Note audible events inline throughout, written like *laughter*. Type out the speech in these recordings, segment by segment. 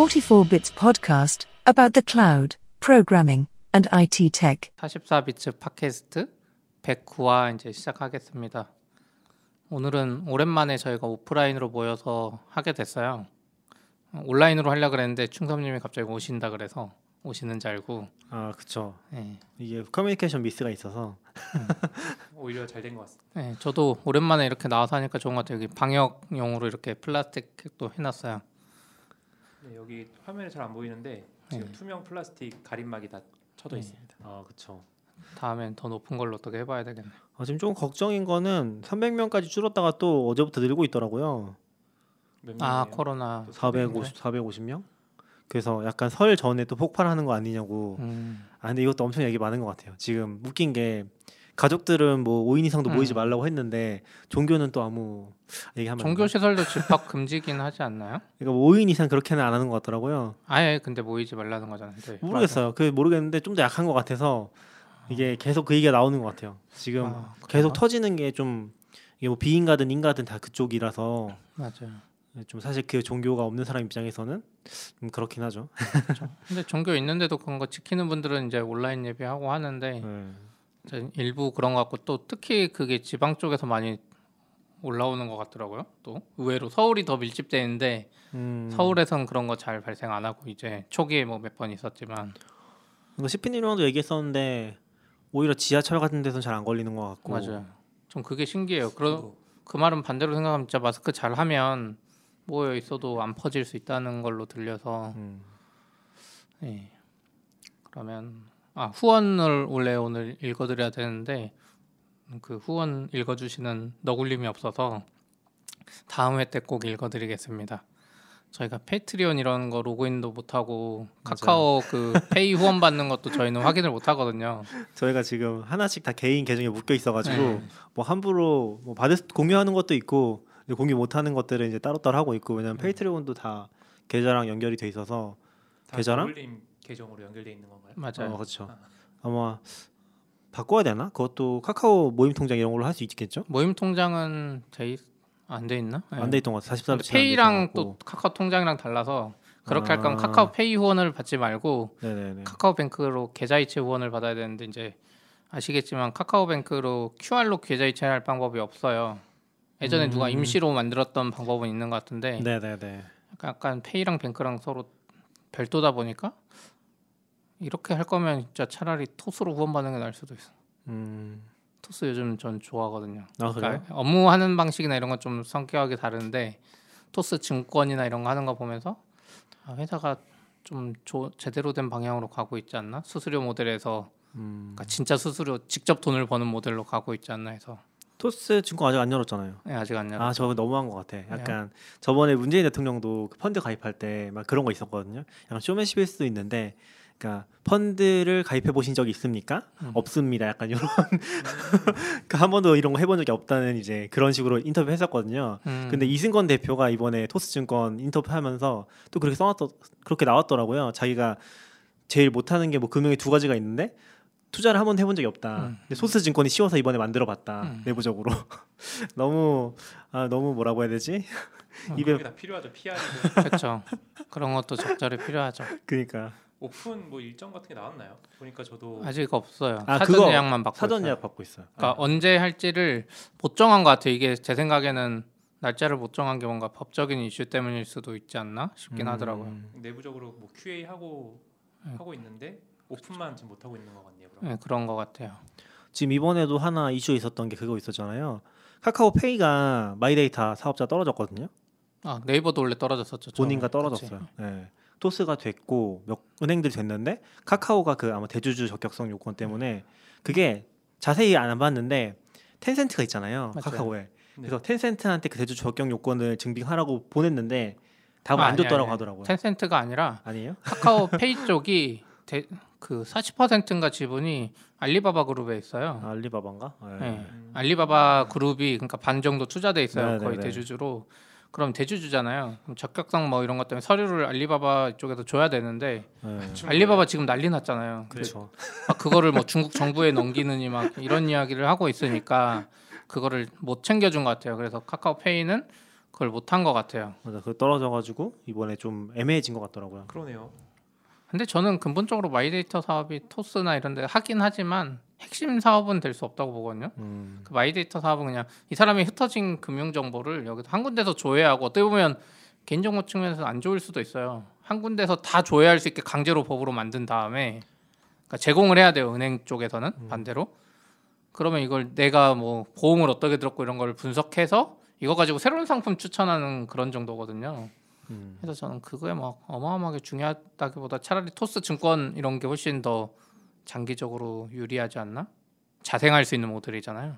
44 Bits podcast about the cloud, programming, and IT tech. 44비츠 팟캐스트 109화 이제 시작하겠습니다. 오늘은 오랜만에 저희가 오프라인으로 모여서 하게 됐어요. 온라인으로 하려 그랬는데 충섭님이 갑자기 오신다 그래서 오시는 줄 알고 아 그쵸 네. 이게 커뮤니케이션 미스가 있어서 오히려 잘 된 것 같습니다. 네, 저도 오랜만에 이렇게 나와서 하니까 좋은 것 같아요. 여기 방역용으로 이렇게 플라스틱도 해놨어요. 네, 여기 화면에 잘 안 보이는데 지금 네. 투명 플라스틱 가림막이 다 쳐져 네. 있습니다. 아 그쵸 다음엔 더 높은 걸로 어떻게 해봐야 되겠네. 아, 지금 좀 걱정인 거는 300명까지 줄었다가 또 어제부터 늘고 있더라고요 몇 아? 코로나. 450 450명 그래서 약간 설 전에 또 폭발하는 거 아니냐고 음, 아 근데 이것도 엄청 얘기 많은 것 같아요 지금 웃긴 게 가족들은 뭐 5인 이상도 음. 모이지 말라고 했는데 종교는 또 아무 얘기하면 종교 시설도 *laughs* 집합 금지긴 하지 않나요? 그러니까 뭐 5인 이상 그렇게는 안 하는 것 같더라고요 아예 근데 모이지 말라는 거잖아요. 네, 모르겠어요 그 모르겠는데 좀 더 약한 것 같아서 이게 계속 그 얘기가 나오는 것 같아요 지금 아, 계속? 터지는 게 좀 이게 뭐 비인가든 인가든 다 그쪽이라서 맞아요. 좀 사실 그 종교가 없는 사람 입장에서는 좀 그렇긴 하죠. 근데 종교 있는데도 그런 거 지키는 분들은 이제 온라인 예배하고 하는데 *laughs* 네. 일부 그런 것 같고 또 특히 그게 지방 쪽에서 많이 올라오는 것 같더라고요. 또 의외로 서울이 더 밀집돼 있는데 음, 서울에선 그런 거 잘 발생 안 하고 이제 초기에 뭐 몇 번 있었지만 이거 시피님랑도 얘기했었는데 오히려 지하철 같은 데서는 잘안 걸리는 것 같고 맞아요. 좀 그게 신기해요. 그런 그 말은 반대로 생각하면 진짜 마스크 잘 하면 모여 있어도 안 퍼질 수 있다는 걸로 들려서 음, 예. 그러면 아 후원을 원래 오늘 읽어드려야 되는데 그 후원 읽어주시는 너굴림이 없어서 다음 회 때 꼭 읽어드리겠습니다. 저희가 Patreon 이런 거 로그인도 못하고 카카오 그 페이 후원 받는 것도 저희는 확인을 못하거든요. 저희가 지금 하나씩 다 개인 계정에 묶여 있어가지고 네. 뭐 함부로 뭐 받을 수- 공유하는 것도 있고 공유 못하는 것들은 이제 따로따로 하고 있고 왜냐면 네. Patreon도 다 계좌랑 연결이 돼 있어서 다 계좌랑? 계정으로 연결돼 있는 건가요? 맞아요. 어, 그렇죠. 아. 아마 바꿔야 되나? 그것도 카카오 모임 통장 이런 걸로 할 수 있겠죠? 모임 통장은 제휴 안돼 있나? 네. 안돼 있던 것 같아. 44 근데 페이랑 또 카카오 통장이랑 달라서 그렇게 할 거면 아. 카카오 페이 후원을 받지 말고 네네네. 카카오뱅크로 계좌이체 후원을 받아야 되는데 이제 아시겠지만 카카오뱅크로 QR로 계좌이체 할 방법이 없어요. 예전에 음. 누가 임시로 만들었던 방법은 있는 것 같은데 네네네. 약간 페이랑 뱅크랑 서로 별도다 보니까 이렇게 할 거면 진짜 차라리 토스로 후원받는 게 나을 수도 있어. 음. 토스 요즘 전 좋아하거든요. 아? 그러니까 업무하는 방식이나 이런 건 좀 성격이 다른데 토스 증권이나 이런 거 하는 거 보면서 아, 회사가 좀 조- 제대로 된 방향으로 가고 있지 않나? 수수료 모델에서 음. 그러니까 진짜 수수료 직접 돈을 버는 모델로 가고 있지 않나 해서 토스 증권 아직 안 열었잖아요. 네, 아직 안 열어. 아 저거 너무한 것 같아. 약간 저번에 문재인 대통령도 그 펀드 가입할 때 막 그런 거 있었거든요. 약간 쇼맨십일 수도 있는데, 그러니까 펀드를 가입해 보신 적이 있습니까? 음. 없습니다. 약간 이런 *laughs* 그한 번도 이런 거 해본 적이 없다는 이제 그런 식으로 인터뷰 했었거든요. 음, 근데 이승건 대표가 이번에 토스증권 인터뷰하면서 또 그렇게 써놨더 그렇게 나왔더라고요. 자기가 제일 못하는 게 뭐 금융에 두 가지가 있는데 투자를 한 번도 해본 적이 없다. 음. 근데 소스 증권이 쉬워서 이번에 만들어봤다 음. 내부적으로. *laughs* 너무 아 너무 뭐라고 해야 되지? 입에 그게 다 필요하죠. PR이고 *laughs* 그렇죠. 그런 것도 적절히 필요하죠. 그러니까 오픈 뭐 일정 같은 게 나왔나요? 보니까 저도 아직 없어요. 아, 사전 그거 예약만 받고 사전 있어요. 예약 받고 있어요. 그러니까 언제 할지를 못 정한 것 같아요. 이게 제 생각에는 날짜를 못 정한 게 뭔가 법적인 이슈 때문일 수도 있지 않나 싶긴 음. 하더라고요. 내부적으로 뭐 QA 하고 네. 하고 있는데 오픈만 지금 못 하고 있는 것 같네요. 그럼. 네, 그런 것 같아요. 지금 이번에도 하나 이슈 있었던 게 그거 있었잖아요. 카카오페이가 마이데이터 사업자 떨어졌거든요. 아 네이버도 원래 떨어졌었죠. 처음에. 본인과 떨어졌어요. 네. 토스가 됐고 몇 은행들이 됐는데 카카오가 그 아마 대주주 적격성 요건 때문에 그게 자세히 안 봤는데 텐센트가 있잖아요. 맞아요. 카카오에. 네. 그래서 텐센트한테 그 대주주 적격 요건을 증빙하라고 보냈는데 답을 아, 안 아니, 줬더라고 아니, 하더라고요. 텐센트가 아니라 아니에요? 카카오 페이 *laughs* 쪽이 대, 그 40%인가 지분이 알리바바 그룹에 있어요. 알리바바인가? 네. 네. 음. 알리바바 그룹이 그러니까 반 정도 투자돼 있어요. 네, 거의 네, 네. 대주주로. 그럼 대주주잖아요. 그럼 적격성 뭐 이런 것 때문에 서류를 알리바바 쪽에서 줘야 되는데 네. 준 알리바바 지금 난리 났잖아요. 그렇죠. 막 그거를 뭐 중국 정부에 넘기느니 막 이런 이야기를 하고 있으니까 그거를 못 챙겨준 것 같아요. 그래서 카카오페이는 그걸 못한 것 같아요. 맞아. 그 떨어져가지고 이번에 좀 애매해진 것 같더라고요. 그러네요. 근데 저는 근본적으로 마이데이터 사업이 토스나 이런 데 하긴 하지만 핵심 사업은 될 수 없다고 보거든요. 음, 그 마이데이터 사업은 그냥 이 사람이 흩어진 금융 정보를 여기서 한 군데서 조회하고 어떻게 보면 개인정보 측면에서 안 좋을 수도 있어요. 한 군데서 다 조회할 수 있게 강제로 법으로 만든 다음에 그러니까 제공을 해야 돼요. 은행 쪽에서는 반대로. 그러면 이걸 내가 뭐 보험을 어떻게 들었고 이런 걸 분석해서 이거 가지고 새로운 상품 추천하는 그런 정도거든요. 음. 그래서 저는 그거에 막 어마어마하게 중요하다기보다 차라리 토스 증권 이런 게 훨씬 더 장기적으로 유리하지 않나? 자생할 수 있는 모델이잖아요.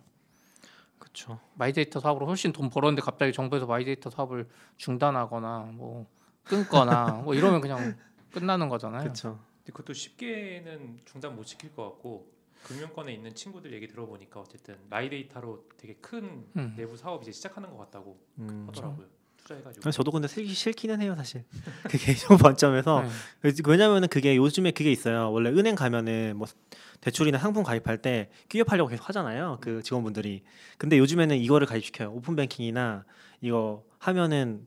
그렇죠. 마이데이터 사업으로 훨씬 돈 벌었는데 갑자기 정부에서 마이데이터 사업을 중단하거나 뭐 끊거나 *laughs* 뭐 이러면 그냥 끝나는 거잖아요. 그렇죠. 근데 그것도 쉽게는 중단 못 시킬 것 같고 금융권에 있는 친구들 얘기 들어보니까 어쨌든 마이데이터로 되게 큰 음. 내부 사업 이제 시작하는 것 같다고 음. 하더라고요. 투자해가지고. 저도 근데 쓰기 싫기는 해요 사실. *laughs* 그 개인정보 관점에서 네. 왜냐면은 그게 요즘에 그게 있어요. 원래 은행 가면은 뭐 대출이나 상품 가입할 때 영업하려고 계속 하잖아요. 그 직원분들이. 근데 요즘에는 이거를 가입시켜요. 오픈 뱅킹이나 이거 하면은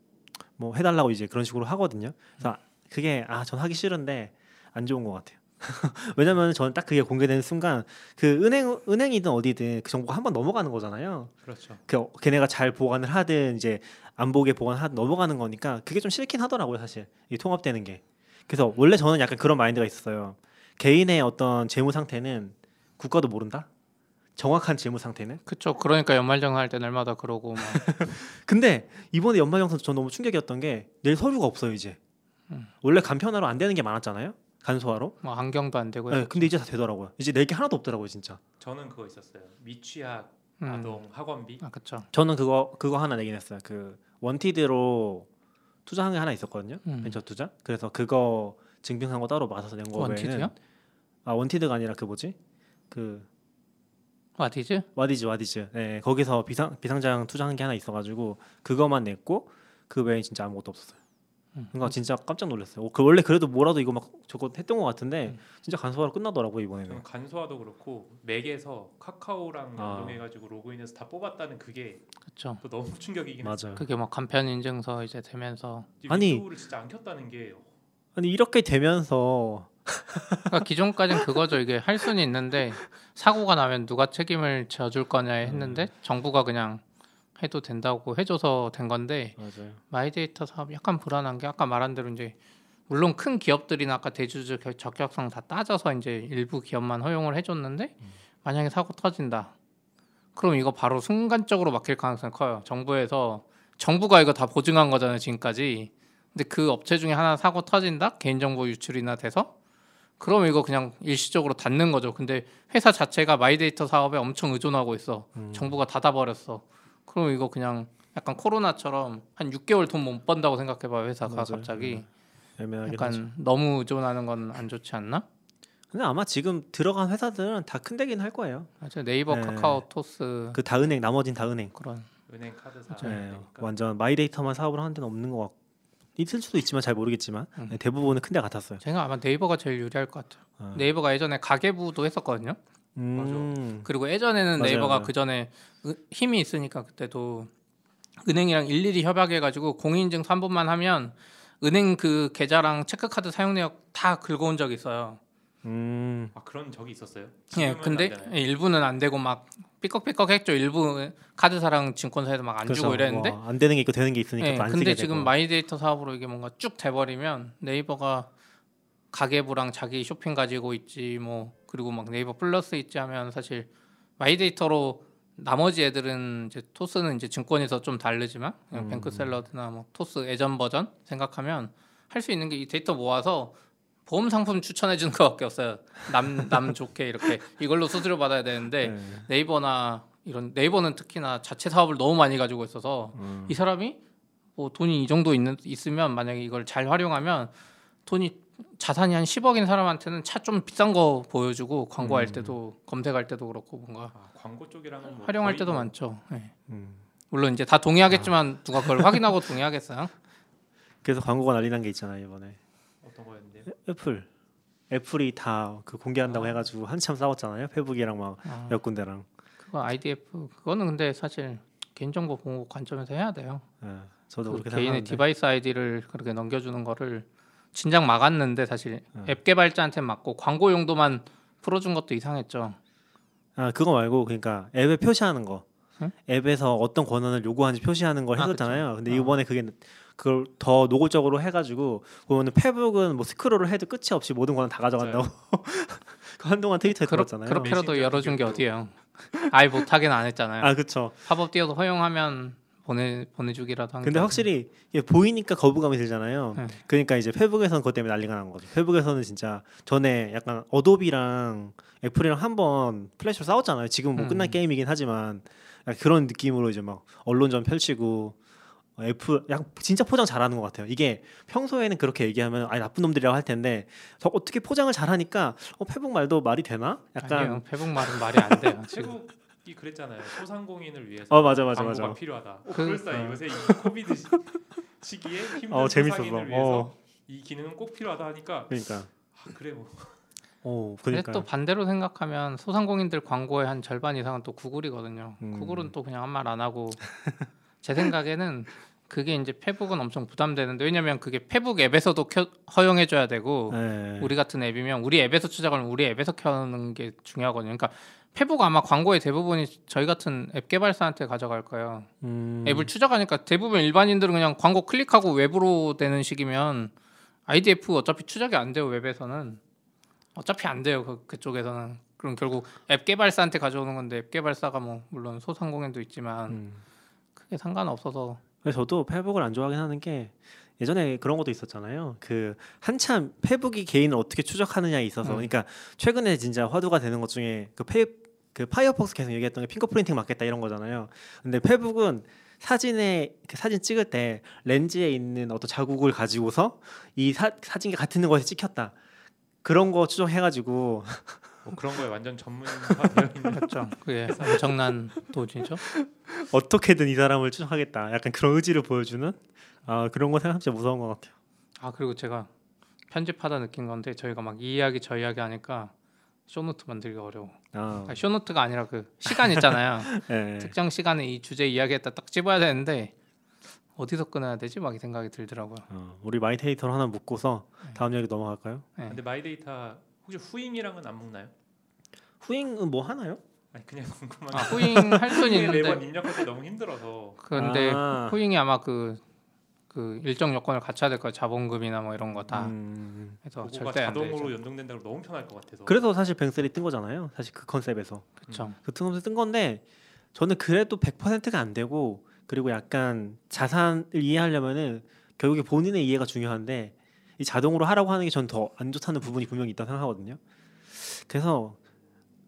뭐 해달라고 이제 그런 식으로 하거든요. 그래서 그게 아 전 하기 싫은데 안 좋은 것 같아요. *laughs* 왜냐면 저는 딱 그게 공개되는 순간 그 은행 은행이든 어디든 그 정보가 한 번 넘어가는 거잖아요. 그렇죠. 그 걔네가 잘 보관을 하든 이제 안 보게 보관하든 넘어가는 거니까 그게 좀 싫긴 하더라고요 사실 이 통합되는 게 그래서 원래 저는 약간 그런 마인드가 있었어요 개인의 어떤 재무 상태는 국가도 모른다 정확한 재무 상태는 그쵸. 그러니까 연말정 할때 날마다 그러고 막 *laughs* 근데 이번에 연말정산 전 너무 충격이었던 게낼 서류가 없어요 이제 음. 원래 간편화로 안 되는 게 많았잖아요 간소화로 뭐 안경도 안 되고요. 네, 근데 이제 다 되더라고요 이제 낼 게 하나도 없더라고요 진짜 저는 그거 있었어요. 미취학 음. 아동 학원비. 아 그쵸. 저는 그거 그거 하나 내긴 했어요 그 원티드로 투자한 게 하나 있었거든요 음. 벤처 투자. 그래서 그거 증빙한 거 따로 맞아서 낸 거 외에는 원티드요? 아 원티드가 아니라 그 뭐지? 그 와디즈? 와디즈 와디즈. 네, 거기서 비상 비상장 투자한 게 하나 있어 가지고 그거만 냈고 그 외에 진짜 아무것도 없었어요. 음. 그러니까 진짜 깜짝 놀랐어요. 어, 그 원래 그래도 뭐라도 이거 막 저거 했던 것 같은데 음. 진짜 간소화로 끝나더라고 이번에는. 간소화도 그렇고 맥에서 카카오랑 아. 연동해가지고 로그인해서 다 뽑았다는 그게 그쵸. 또 너무 충격이긴 했어요. 맞아요. 그게 막 간편 인증서 이제 되면서 아니. 유튜브를 진짜 안 켰다는 게 아니 이렇게 되면서 그러니까 기존까지는 그거죠. 이게 할 수는 있는데 사고가 나면 누가 책임을 져줄 거냐 했는데 정부가 그냥 해도 된다고 해줘서 된 건데 맞아요. 마이데이터 사업 약간 불안한 게 아까 말한 대로 이제 물론 큰 기업들이나 아까 대주주 겨- 적격성 다 따져서 이제 일부 기업만 허용을 해줬는데 만약에 사고 터진다. 그럼 이거 바로 순간적으로 막힐 가능성이 커요. 정부에서 정부가 이거 다 보증한 거잖아요 지금까지. 근데 그 업체 중에 하나 사고 터진다 개인정보 유출이나 돼서 그럼 이거 그냥 일시적으로 닫는 거죠. 근데 회사 자체가 마이데이터 사업에 엄청 의존하고 있어. 음. 정부가 닫아버렸어. 그럼 이거 그냥 약간 코로나처럼 한 6개월 돈 못 번다고 생각해봐요 회사가 맞아요. 갑자기 애매하긴 약간 하죠. 너무 의존하는 건 안 좋지 않나? 근데 아마 지금 들어간 회사들은 다 큰 데긴 할 거예요. 맞아 네이버, 네. 카카오, 토스 그 다은행 나머진 다은행. 그런 은행 카드사. 네, 완전 마이데이터만 사업을 하는 데는 없는 것 같고 있을 수도 있지만 잘 모르겠지만 음. 네, 대부분은 큰 데 같았어요. 제가 아마 네이버가 제일 유리할 것 같아요. 어. 네이버가 예전에 가계부도 했었거든요. 음, 그리고 예전에는 맞아요, 네이버가. 그 전에 힘이 있으니까 그때도 은행이랑 일일이 협약해가지고 공인인증 3분만 하면 은행 그 계좌랑 체크카드 사용 내역 다 긁어온 적이 있어요. 음, 아 그런 적이 있었어요. 예, 근데 안? 예, 일부는 안 되고 막 삐걱삐걱 했죠. 일부 카드사랑 증권사에도 막안 주고 이랬는데. 뭐안 되는 게 있고 되는 게 있으니까 예, 또안 근데 지금 되고. 마이데이터 사업으로 이게 뭔가 쭉 돼버리면 네이버가 가계부랑 자기 쇼핑 가지고 있지 뭐 그리고 막 네이버 플러스 있지 하면 사실 마이데이터로 나머지 애들은 이제 토스는 이제 증권에서 좀 다르지만 그냥 음. 뱅크샐러드나 뭐 토스 예전 버전 생각하면 할 수 있는 게 이 데이터 모아서 보험 상품 추천해 주는 거밖에 *laughs* 없어요. 남 남 좋게 이렇게 이걸로 수수료 받아야 되는데 네. 네이버나 이런 네이버는 특히나 자체 사업을 너무 많이 가지고 있어서 음. 이 사람이 뭐 돈이 이 정도 있는 있으면 만약에 이걸 잘 활용하면 돈이 자산이 한 10억인 사람한테는 차 좀 비싼 거 보여주고 광고할 음. 때도 검색할 때도 그렇고 뭔가 아, 광고 쪽이랑은 뭐 활용할 때도 뭐 많죠. 예. 음. 물론 이제 다 동의하겠지만 누가 그걸 확인하고 동의하겠어요? *laughs* 그래서 광고가 난리 난 게 있잖아요 이번에 어떤 거였는데요? 애플 애플이 다 그 공개한다고 아. 해가지고 한참 싸웠잖아요 페북이랑 막몇 아, 군데랑 그거 IDFA 그거는 근데 사실 개인정보 보호 관점에서 해야 돼요. 예, 저도 그 그렇게 개인의 생각하는데. device ID를 그렇게 넘겨주는 거를 진작 막았는데 사실 음. 앱 개발자한테 맞고 광고 용도만 풀어준 것도 이상했죠. 아 그거 말고 그러니까 앱에 표시하는 거. 응? 앱에서 어떤 권한을 요구하는지 표시하는 걸 아, 했었잖아요. 근데 어. 이번에 그게 그걸 더 노골적으로 해가지고 보면은 페북은 뭐 스크롤을 해도 끝이 없이 모든 권한 다 가져간다고. *laughs* 그 한동안 트위터에 그렇, 들었잖아요. 그렇게라도 열어준 게. 어디예요? 아예 못하긴 안 했잖아요. 아 그렇죠. 팝업 띄워서 허용하면 보내 보내주기라도 한. 근데 게 확실히 이게 보이니까 거부감이 들잖아요. 네. 그러니까 이제 페북에서는 그것 때문에 난리가 난 거죠. 페북에서는 진짜 전에 약간 어도비랑 애플이랑 한번 플래시로 싸웠잖아요. 지금 뭐 음. 끝난 게임이긴 하지만 그런 느낌으로 이제 막 언론전 펼치고 어, 애플 약간 진짜 포장 잘하는 것 같아요. 이게 평소에는 그렇게 얘기하면 아니 나쁜 놈들이라고 할 텐데 저 어떻게 포장을 잘하니까 어, 페북 말도 말이 되나? 약간 아니에요. 페북 말은 말이 안 돼요. 지금. *laughs* 페북이 그랬잖아요. 소상공인을 위해서 어 맞아 맞아 광고가 맞아. 필요하다. 어, 그- 그럴싸해. 어. 요새 이 COVID 시, 시기에 힘든 어 재밌었어. 소상인을 위해서 어 이 기능은 꼭 필요하다 하니까 그러니까. 아, 그래 뭐어 근데. 또 반대로 생각하면 소상공인들 광고의 한 절반 이상은 또 구글이거든요. 음. 구글은 또 그냥 한 말 안 하고 제 생각에는 그게 이제 페북은 엄청 부담되는데 왜냐면 그게 페북 앱에서도 켜, 허용해줘야 되고 네. 우리 같은 앱이면 우리 앱에서 추적하면 우리 앱에서 켜는 게 중요하거든요. 그러니까 페북 아마 광고의 대부분이 저희 같은 앱 개발사한테 가져갈 거예요. 음. 앱을 추적하니까 대부분 일반인들은 그냥 광고 클릭하고 웹으로 되는 식이면 IDF 어차피 추적이 안 돼요 웹에서는 어차피 안 돼요 그, 그쪽에서는 그럼 결국 앱 개발사한테 가져오는 건데 앱 개발사가 뭐 물론 소상공인도 있지만 음. 크게 상관없어서 그래서 저도 페북을 안 좋아하긴 하는 게 예전에 그런 것도 있었잖아요. 그 한참 페북이 개인을 어떻게 추적하느냐에 있어서, 음. 그러니까 최근에 진짜 화두가 되는 것 중에 그 페, 그 파이어폭스 계속 얘기했던 게 핑거 프린팅 맞겠다 이런 거잖아요. 근데 페북은 사진에 그 사진 찍을 때 렌즈에 있는 어떤 자국을 가지고서 이 사, 사진과 같은 것에 찍혔다. 그런 거 추적해가지고 뭐 그런 거에 완전 전문화되어 있는 *laughs* 그렇죠 그게 엄청난 도지죠 어떻게든 이 사람을 추적하겠다. 약간 그런 의지를 보여주는 아 그런 거 생각하면 진짜 무서운 것 같아요. 아 그리고 제가 편집하다 느낀 건데 저희가 막 이 이야기 저 이야기 하니까 show note 만들기 어려워 아, 아니, show note가 아니라 그 시간 있잖아요 예. *laughs* 특정 시간에 이 주제 이야기했다 딱 집어야 되는데 어디서 끊어야 되지? 막 이 생각이 들더라고요. 어, 우리 마이데이터로 하나 묶고서 다음 이야기 넘어갈까요? 네. 근데 마이데이터 혹시 후잉이랑은 안 묶나요? 후잉은 뭐 하나요? 아니 그냥 궁금한 아 후잉 할 수는 후잉에 매번 있는데 입력할 때 너무 힘들어서 근데 아. 후잉이 아마 그, 그 일정 요건을 갖춰야 될 거예요. 자본금이나 뭐 이런 거 다. 음, 그래서 그거가 절대 안 자동으로. 연동된다고 너무 편할 것 같아서 그래서 사실 뱅셀이 뜬 거잖아요. 사실 그 컨셉에서 그렇죠. 그 컨셉에서 뜬 건데 저는 그래도 100%가 안 되고 그리고 약간 자산을 이해하려면은 결국에 본인의 이해가 중요한데 이 자동으로 하라고 하는 게 전 더 안 좋다는 부분이 분명히 있다 고 생각하거든요. 그래서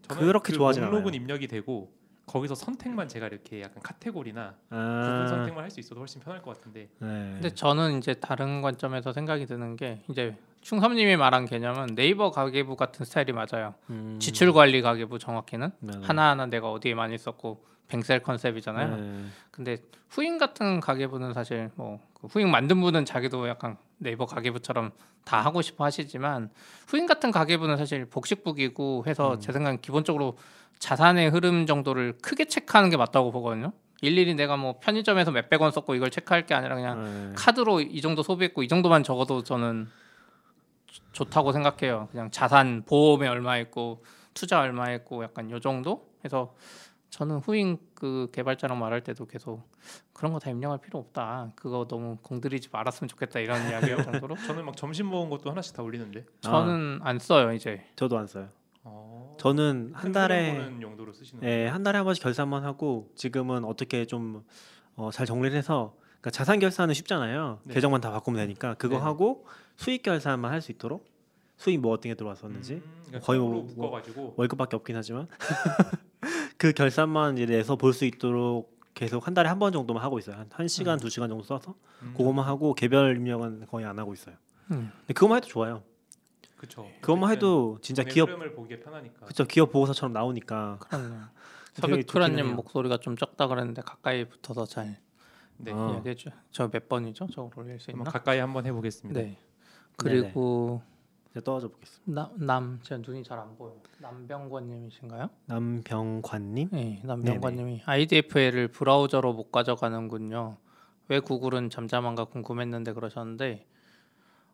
저는 그렇게 그 목록은 않아요. 입력이 되고 거기서 선택만 제가 이렇게 약간 카테고리나 부분 아, 선택만 할 수 있어도 훨씬 편할 것 같은데 네. 근데 저는 이제 다른 관점에서 생각이 드는 게 이제 충섭님이 말한 개념은 네이버 가계부 같은 스타일이 맞아요. 음, 지출 관리 가계부 정확히는 네, 네. 하나하나 내가 어디에 많이 썼고 뱅셀 concept이잖아요. 네. 근데 후잉 같은 가계부는 사실 뭐 그 후잉 만든 분은 자기도 약간 네이버 가계부처럼 다 하고 싶어 하시지만 후잉 같은 가계부는 사실 복식북이고 해서 음. 제 생각엔 기본적으로 자산의 흐름 정도를 크게 체크하는 게 맞다고 보거든요. 일일이 내가 뭐 편의점에서 몇백 원 썼고 이걸 체크할 게 아니라 그냥 네. 카드로 이 정도 소비했고 이 정도만 적어도 저는 좋- 좋다고 생각해요. 그냥 자산 보험에 얼마 있고 투자 얼마 있고 약간 요 정도 해서 저는 후잉 그 개발자랑 말할 때도 계속 그런 거 다 입력할 필요 없다. 그거 너무 공들이지 말았으면 좋겠다 이런 *laughs* 이야기할 정도로 저는 막 점심 먹은 것도 하나씩 다 올리는데 저는 안 써요 이제. 저도 안 써요. 어, 저는 한 달에 용도로 쓰시는 예, 한 달에 한 번씩 결산만 하고 지금은 어떻게 좀 어, 잘 정리를 해서 그러니까 자산 결산은 쉽잖아요. 네. 계정만 다 바꾸면 되니까 그거 네. 하고 수익 결산만 할 수 있도록 수익 뭐 어떤 게 들어왔었는지 음, 그러니까 거의 거의 뭐- 뭐 묶어가지고 월급밖에 없긴 하지만 *laughs* 그 결산만 이제 내서 볼 수 있도록 계속 한 달에 한 번 정도만 하고 있어요. 한, 한 시간 음. 두 시간 정도 써서 음, 그것만 하고 개별 입력은 거의 안 하고 있어요. 음. 근데 그것만 해도 좋아요. 그쵸 그것만 어쨌든 해도 진짜 기업 흐름을 보기에 편하니까 그쵸 기업 보고서처럼 나오니까 해요. 목소리가 좀 적다 그랬는데 가까이 붙어서 잘 네 어. 이야기해줘. 저몇 번이죠? 저걸 올릴 수 한번 있나? 가까이 한번 해보겠습니다. 네. 그리고 제가 떠져 보겠습니다. 남, 남, 제 눈이 잘 안 보여. 남병권님이신가요? 남병관님. 네, 남병권님이 IDFA를 브라우저로 못 가져가는군요. 왜 구글은 잠잠한가 궁금했는데 그러셨는데,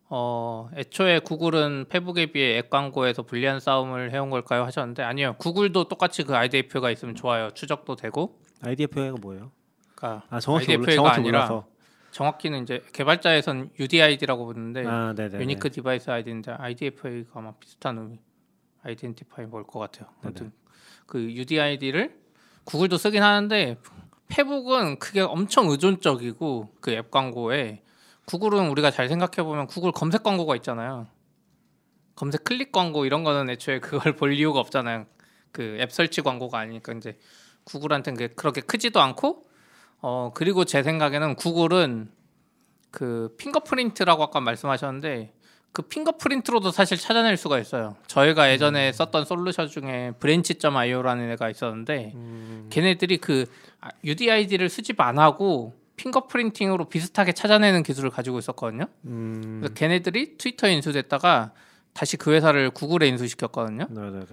어, 애초에 구글은 페북에 비해 앱 광고에서 불리한 싸움을 해온 걸까요? 하셨는데 아니요. 구글도 똑같이 그 IDFA가 있으면 좋아요. 추적도 되고, IDFA가 뭐예요? 그러니까 아 정확히 몰라, IDFA 가 정확히 아니라 몰라서. 정확히는 이제 개발자에선 UDID라고 부르는데 아. unique device ID인데 IDFA가 아마 비슷한 의미 identify 뭘 것 같아요. 아무튼 그 UDID를 구글도 쓰긴 하는데 페북은 그게 엄청 의존적이고 그 앱 광고에 구글은 우리가 잘 생각해 보면 구글 검색 광고가 있잖아요. 검색 클릭 광고 이런 거는 애초에 그걸 *laughs* 볼 이유가 없잖아요. 그 앱 설치 광고가 아니니까 이제 구글한테는 그렇게 크지도 않고 어 그리고 제 생각에는 구글은 그 fingerprint라고 아까 말씀하셨는데 그 fingerprint로도 사실 찾아낼 수가 있어요. 저희가 예전에 썼던 솔루션 중에 Branch.io라는 애가 있었는데 음, 걔네들이 그 UDID를 수집 안 하고 핑거프린팅으로 비슷하게 찾아내는 기술을 가지고 있었거든요. 음, 그래서 걔네들이 트위터에 인수됐다가 다시 그 회사를 구글에 인수시켰거든요. 네네네.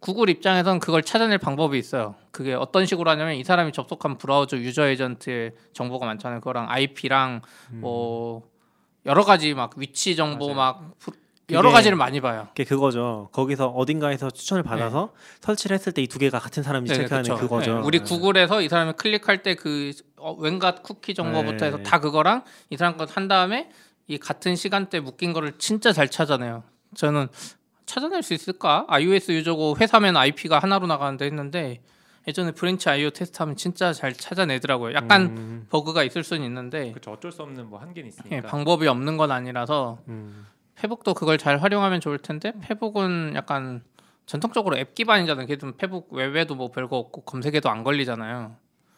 구글 입장에선 그걸 찾아낼 방법이 있어요. 그게 어떤 식으로 하냐면 이 사람이 접속한 브라우저 유저 에이전트의 정보가 많잖아요. 그거랑 IP랑 뭐 여러 가지 막 위치 정보 맞아요. 막 부- 여러 가지를 많이 봐요. 그게 그거죠. 거기서 어딘가에서 추천을 받아서 설치를 했을 때 이 두 개가 같은 사람이 네, 체크하는 그쵸. 그거죠. 네, 우리 네. 구글에서 이 사람이 클릭할 때 그 온갖 쿠키 정보부터 네. 해서 다 그거랑 이 사람 거한 다음에 이 같은 시간대 묶인 거를 진짜 잘 찾아내요. 저는 찾아낼 수 있을까? iOS 유저고 회사면 IP가 하나로 나가는데 했는데 예전에 Branch IO 테스트하면 진짜 잘 찾아내더라고요. 약간 음, 버그가 있을 수는 있는데 그렇죠. 어쩔 수 없는 뭐 한계는 예, 있으니까. 방법이 없는 건 아니라서 음, 페북도 그걸 잘 활용하면 좋을 텐데 페북은 약간 전통적으로 앱 기반이잖아요. 걔도 페북 웹에도 뭐 별거 없고 검색에도 안 걸리잖아요.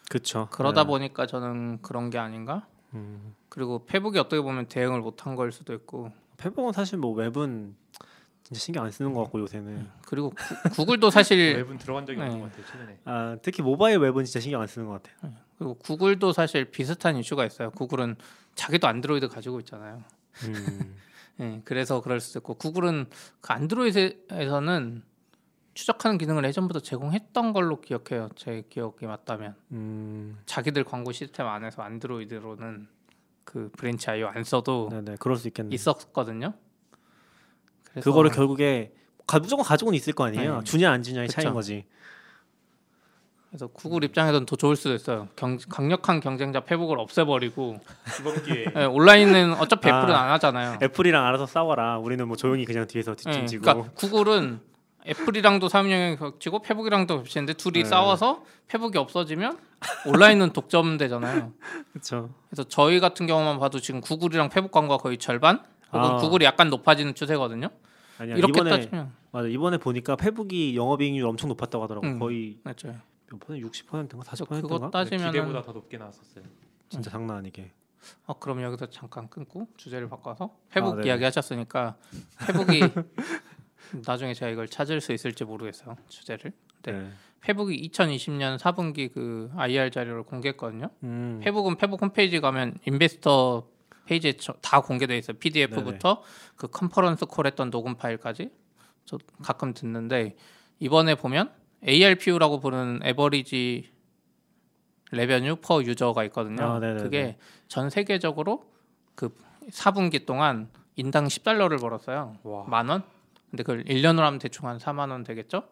그쵸. 그러다 네. 보니까 저는 그런 게 아닌가? 음. 그리고 페북이 어떻게 보면 대응을 못한 걸 수도 있고 페북은 사실 뭐 웹은 진짜 신경 안 쓰는 것 같고 요새는. 그리고 구, 구글도 사실 *laughs* 웹은 들어간 적이 없는 네. 것 같아요. 최근에. 아 특히 모바일 웹은 진짜 신경 안 쓰는 것 같아요. 그리고 구글도 사실 비슷한 이슈가 있어요. 구글은 자기도 안드로이드 가지고 있잖아요. 음, *laughs* 예, 그래서 그럴 수도 있고 구글은 그 안드로이드에서는 추적하는 기능을 예전부터 제공했던 걸로 기억해요. 제 기억이 맞다면 음, 자기들 광고 시스템 안에서 안드로이드로는 그 Branch.io 안 써도 네네 그럴 수 있겠네. 있었거든요. 그래서 그거를 결국에 가, 무조건 가지고는 있을 거 아니에요. 네. 주냐 안 주냐의 차이인. 거지. 그래서 구글 입장에서는 더 좋을 수도 있어요. 경, 강력한 경쟁자 페북을 없애버리고 이번 기회에 예, 온라인은 어차피 아, 애플은 안 하잖아요. 애플이랑 알아서 싸워라. 우리는 뭐 조용히 그냥 뒤에서 예, 뒷짐지고. 그러니까 구글은 애플이랑도 영역이 겹치고 페북이랑도 겹치는데 둘이 네. 싸워서 페북이 없어지면 온라인은 독점되잖아요. *laughs* 그렇죠. 그래서 저희 같은 경우만 봐도 지금 구글이랑 페북 광고가 거의 절반 혹은 아. 구글이 약간 높아지는 추세거든요. 아니야 이렇게 이번에 따지면 맞아 이번에 보니까 페북이 영업이익률 엄청 높았다고 하더라고. 음. 거의 맞죠. 몇 퍼센트? 60%인가 40%인가? 그래서 그거 네, 따지면 기대보다 더 높게 나왔었어요. 진짜 장난 아니게. 어, 그럼 여기서 잠깐 끊고 주제를 바꿔서 아, 네네. 이야기 하셨으니까 페북이 *laughs* 나중에 제가 이걸 찾을 수 있을지 모르겠어요 주제를. 네. 네. 페북이 2020년 4분기 그 IR 자료를 공개했거든요. 음. 페북은 페북 홈페이지 가면 investor 페이지에 저- 다 공개돼 있어요. PDF부터 그 conference call했던 녹음 파일까지. 저 가끔 듣는데 이번에 보면 ARPU라고 부르는 average revenue per user가 있거든요. 아. 그게 전 세계적으로 그 4분기 동안 인당 10달러를 벌었어요. 와. 만 원? 근데 그걸 1년으로 하면 대충 한 4만 원 되겠죠?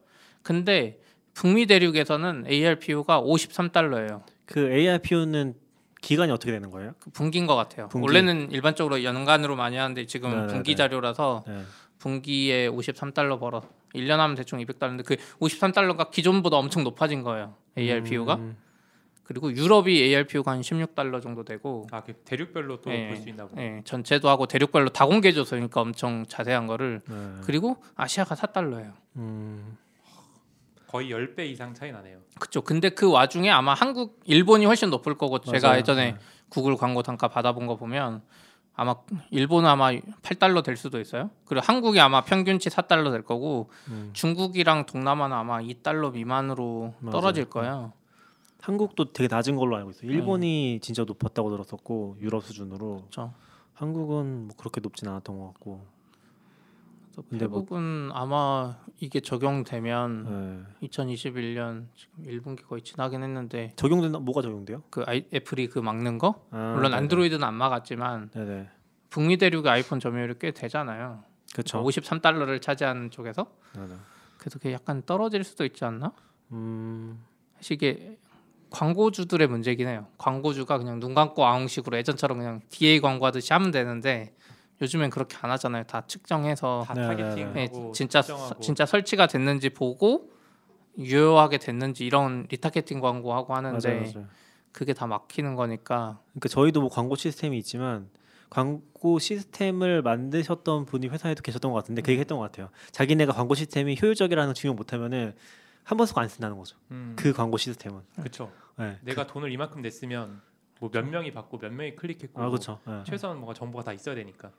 근데 북미 대륙에서는 ARPU가 53달러예요. 그 ARPU는 기간이 어떻게 되는 거예요? 그 분기인 것 같아요. 분기. 원래는 일반적으로 연간으로 많이 하는데 지금 네네네. 분기 자료라서 네. 분기에 53달러 벌어 1년 하면 대충 200달러인데 그 53달러가 기존보다 엄청 높아진 거예요. ARPU가. 음, 그리고 유럽이 ARPU가 한 16달러 정도 되고 아, 그 대륙별로 또볼 네. 수 있나 보네. 예, 전체도 하고 대륙별로 다 공개해 줘서 그러니까 엄청 자세한 거를 네. 그리고 아시아가 4달러예요. 음, 거의 10배 이상 차이 나네요. 그렇죠. 근데 그 와중에 아마 한국, 일본이 훨씬 높을 거고 제가 맞아요. 예전에 네. 구글 광고 단가 받아본 거 보면 아마 일본은 아마 8달러 될 수도 있어요. 그리고 한국이 아마 평균치 4달러 될 거고 음. 중국이랑 동남아는 아마 2달러 미만으로 맞아요. 떨어질 거예요. 한국도 되게 낮은 걸로 알고 네. 있어요. 일본이 진짜 높았다고 들었었고 유럽 수준으로 그렇죠. 한국은 뭐 그렇게 높진 않았던 것 같고. 근데 뭐 페북은 아마 이게 적용되면 예. 2021년 지금 1분기 거의 지나긴 했는데 적용된다 뭐가 적용돼요? 그 아이, 애플이 그 막는 거 아, 물론 네네. 안드로이드는 안 막았지만 네네. 북미 대륙의 아이폰 점유율이 꽤 되잖아요. 그렇죠. 53달러를 차지하는 쪽에서 네네. 그래서 그게 약간 떨어질 수도 있지 않나? 음. 사실 이게 광고주들의 문제긴 해요. 광고주가 그냥 눈 감고 아웅식으로 예전처럼 그냥 DA 광고하듯이 하면 되는데 요즘엔 그렇게 안 하잖아요. 다 측정해서 다 네, targeting하고 네, 진짜 특정하고. 진짜 설치가 됐는지 보고 유효하게 됐는지 이런 retargeting 광고하고 하는데 맞아요, 맞아요. 그게 다 막히는 거니까 그러니까 저희도 뭐 광고 시스템이 있지만 광고 시스템을 만드셨던 분이 회사에도 계셨던 것 같은데 그 얘기 했던 것 같아요. 자기네가 광고 시스템이 효율적이라는 걸 증명 못하면은 한 번 쓰고 안 쓴다는 거죠. 음, 그 광고 시스템은. 그렇죠. 네. 내가 돈을 이만큼 냈으면 뭐 몇 명이 받고 몇 명이 클릭했고 아. 네. 최소한 뭔가 정보가 다 있어야 되니까.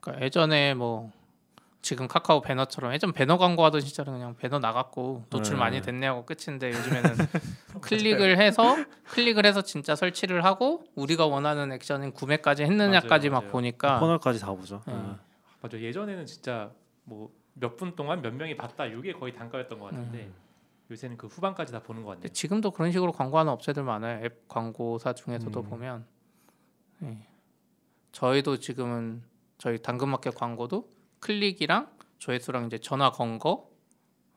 그러니까 예전에 뭐 지금 카카오 배너처럼 예전 배너 광고하던 시절은 그냥 배너 나갔고 노출 네. 많이 됐네 하고 끝인데 요즘에는 *laughs* 클릭을 해서 클릭을 해서 진짜 설치를 하고 우리가 원하는 액션인 구매까지 했느냐까지 맞아요, 막 맞아요. 보니까 퍼널까지 다 보죠. 네. 네. 맞아. 예전에는 진짜 뭐 몇 분 동안 몇 명이 봤다. 이게 거의 단가였던 것 같은데 음. 요새는 그 후반까지 다 보는 것 같네요. 지금도 그런 식으로 광고하는 업체들 많아요. 앱 광고사 중에서도 음. 보면 예. 저희도 지금은 저희 당근마켓 광고도 클릭이랑 조회수랑 이제 전화 건 거,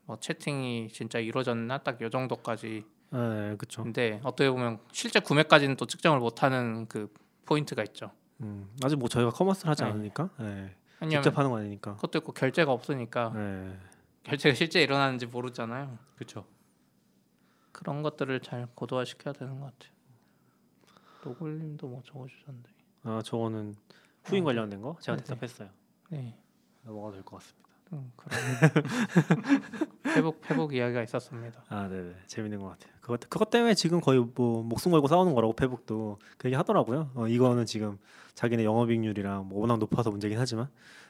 뭐 채팅이 진짜 이루어졌나 딱 요 정도까지. 네, 그렇죠. 근데 어떻게 보면 실제 구매까지는 또 측정을 못하는 그 포인트가 있죠. 음, 아직 뭐 저희가 commerce를 하지 네. 않으니까 네. 직접 하는 거 아니니까. 그것도 있고 결제가 없으니까 네. 결제가 실제 일어나는지 모르잖아요. 그렇죠. 그런 것들을 잘 고도화 시켜야 되는 것 같아요. 노골님도 뭐 적어주셨는데. 아 저거는 후임 어, 관련된 거 제가 네, 네. 대답했어요. 네. 넘어가도 될 것 같습니다. 음, 그런 *laughs* 회복 회복 이야기가 있었습니다. 아, 네, 재밌는 것 같아요. 그것 그것 때문에 지금 거의 뭐 목숨 걸고 싸우는 거라고 페북도 그 얘기 하더라고요. 어, 이거는 지금 자기네 영업이익률이랑 뭐 워낙 높아서 문제긴 하지만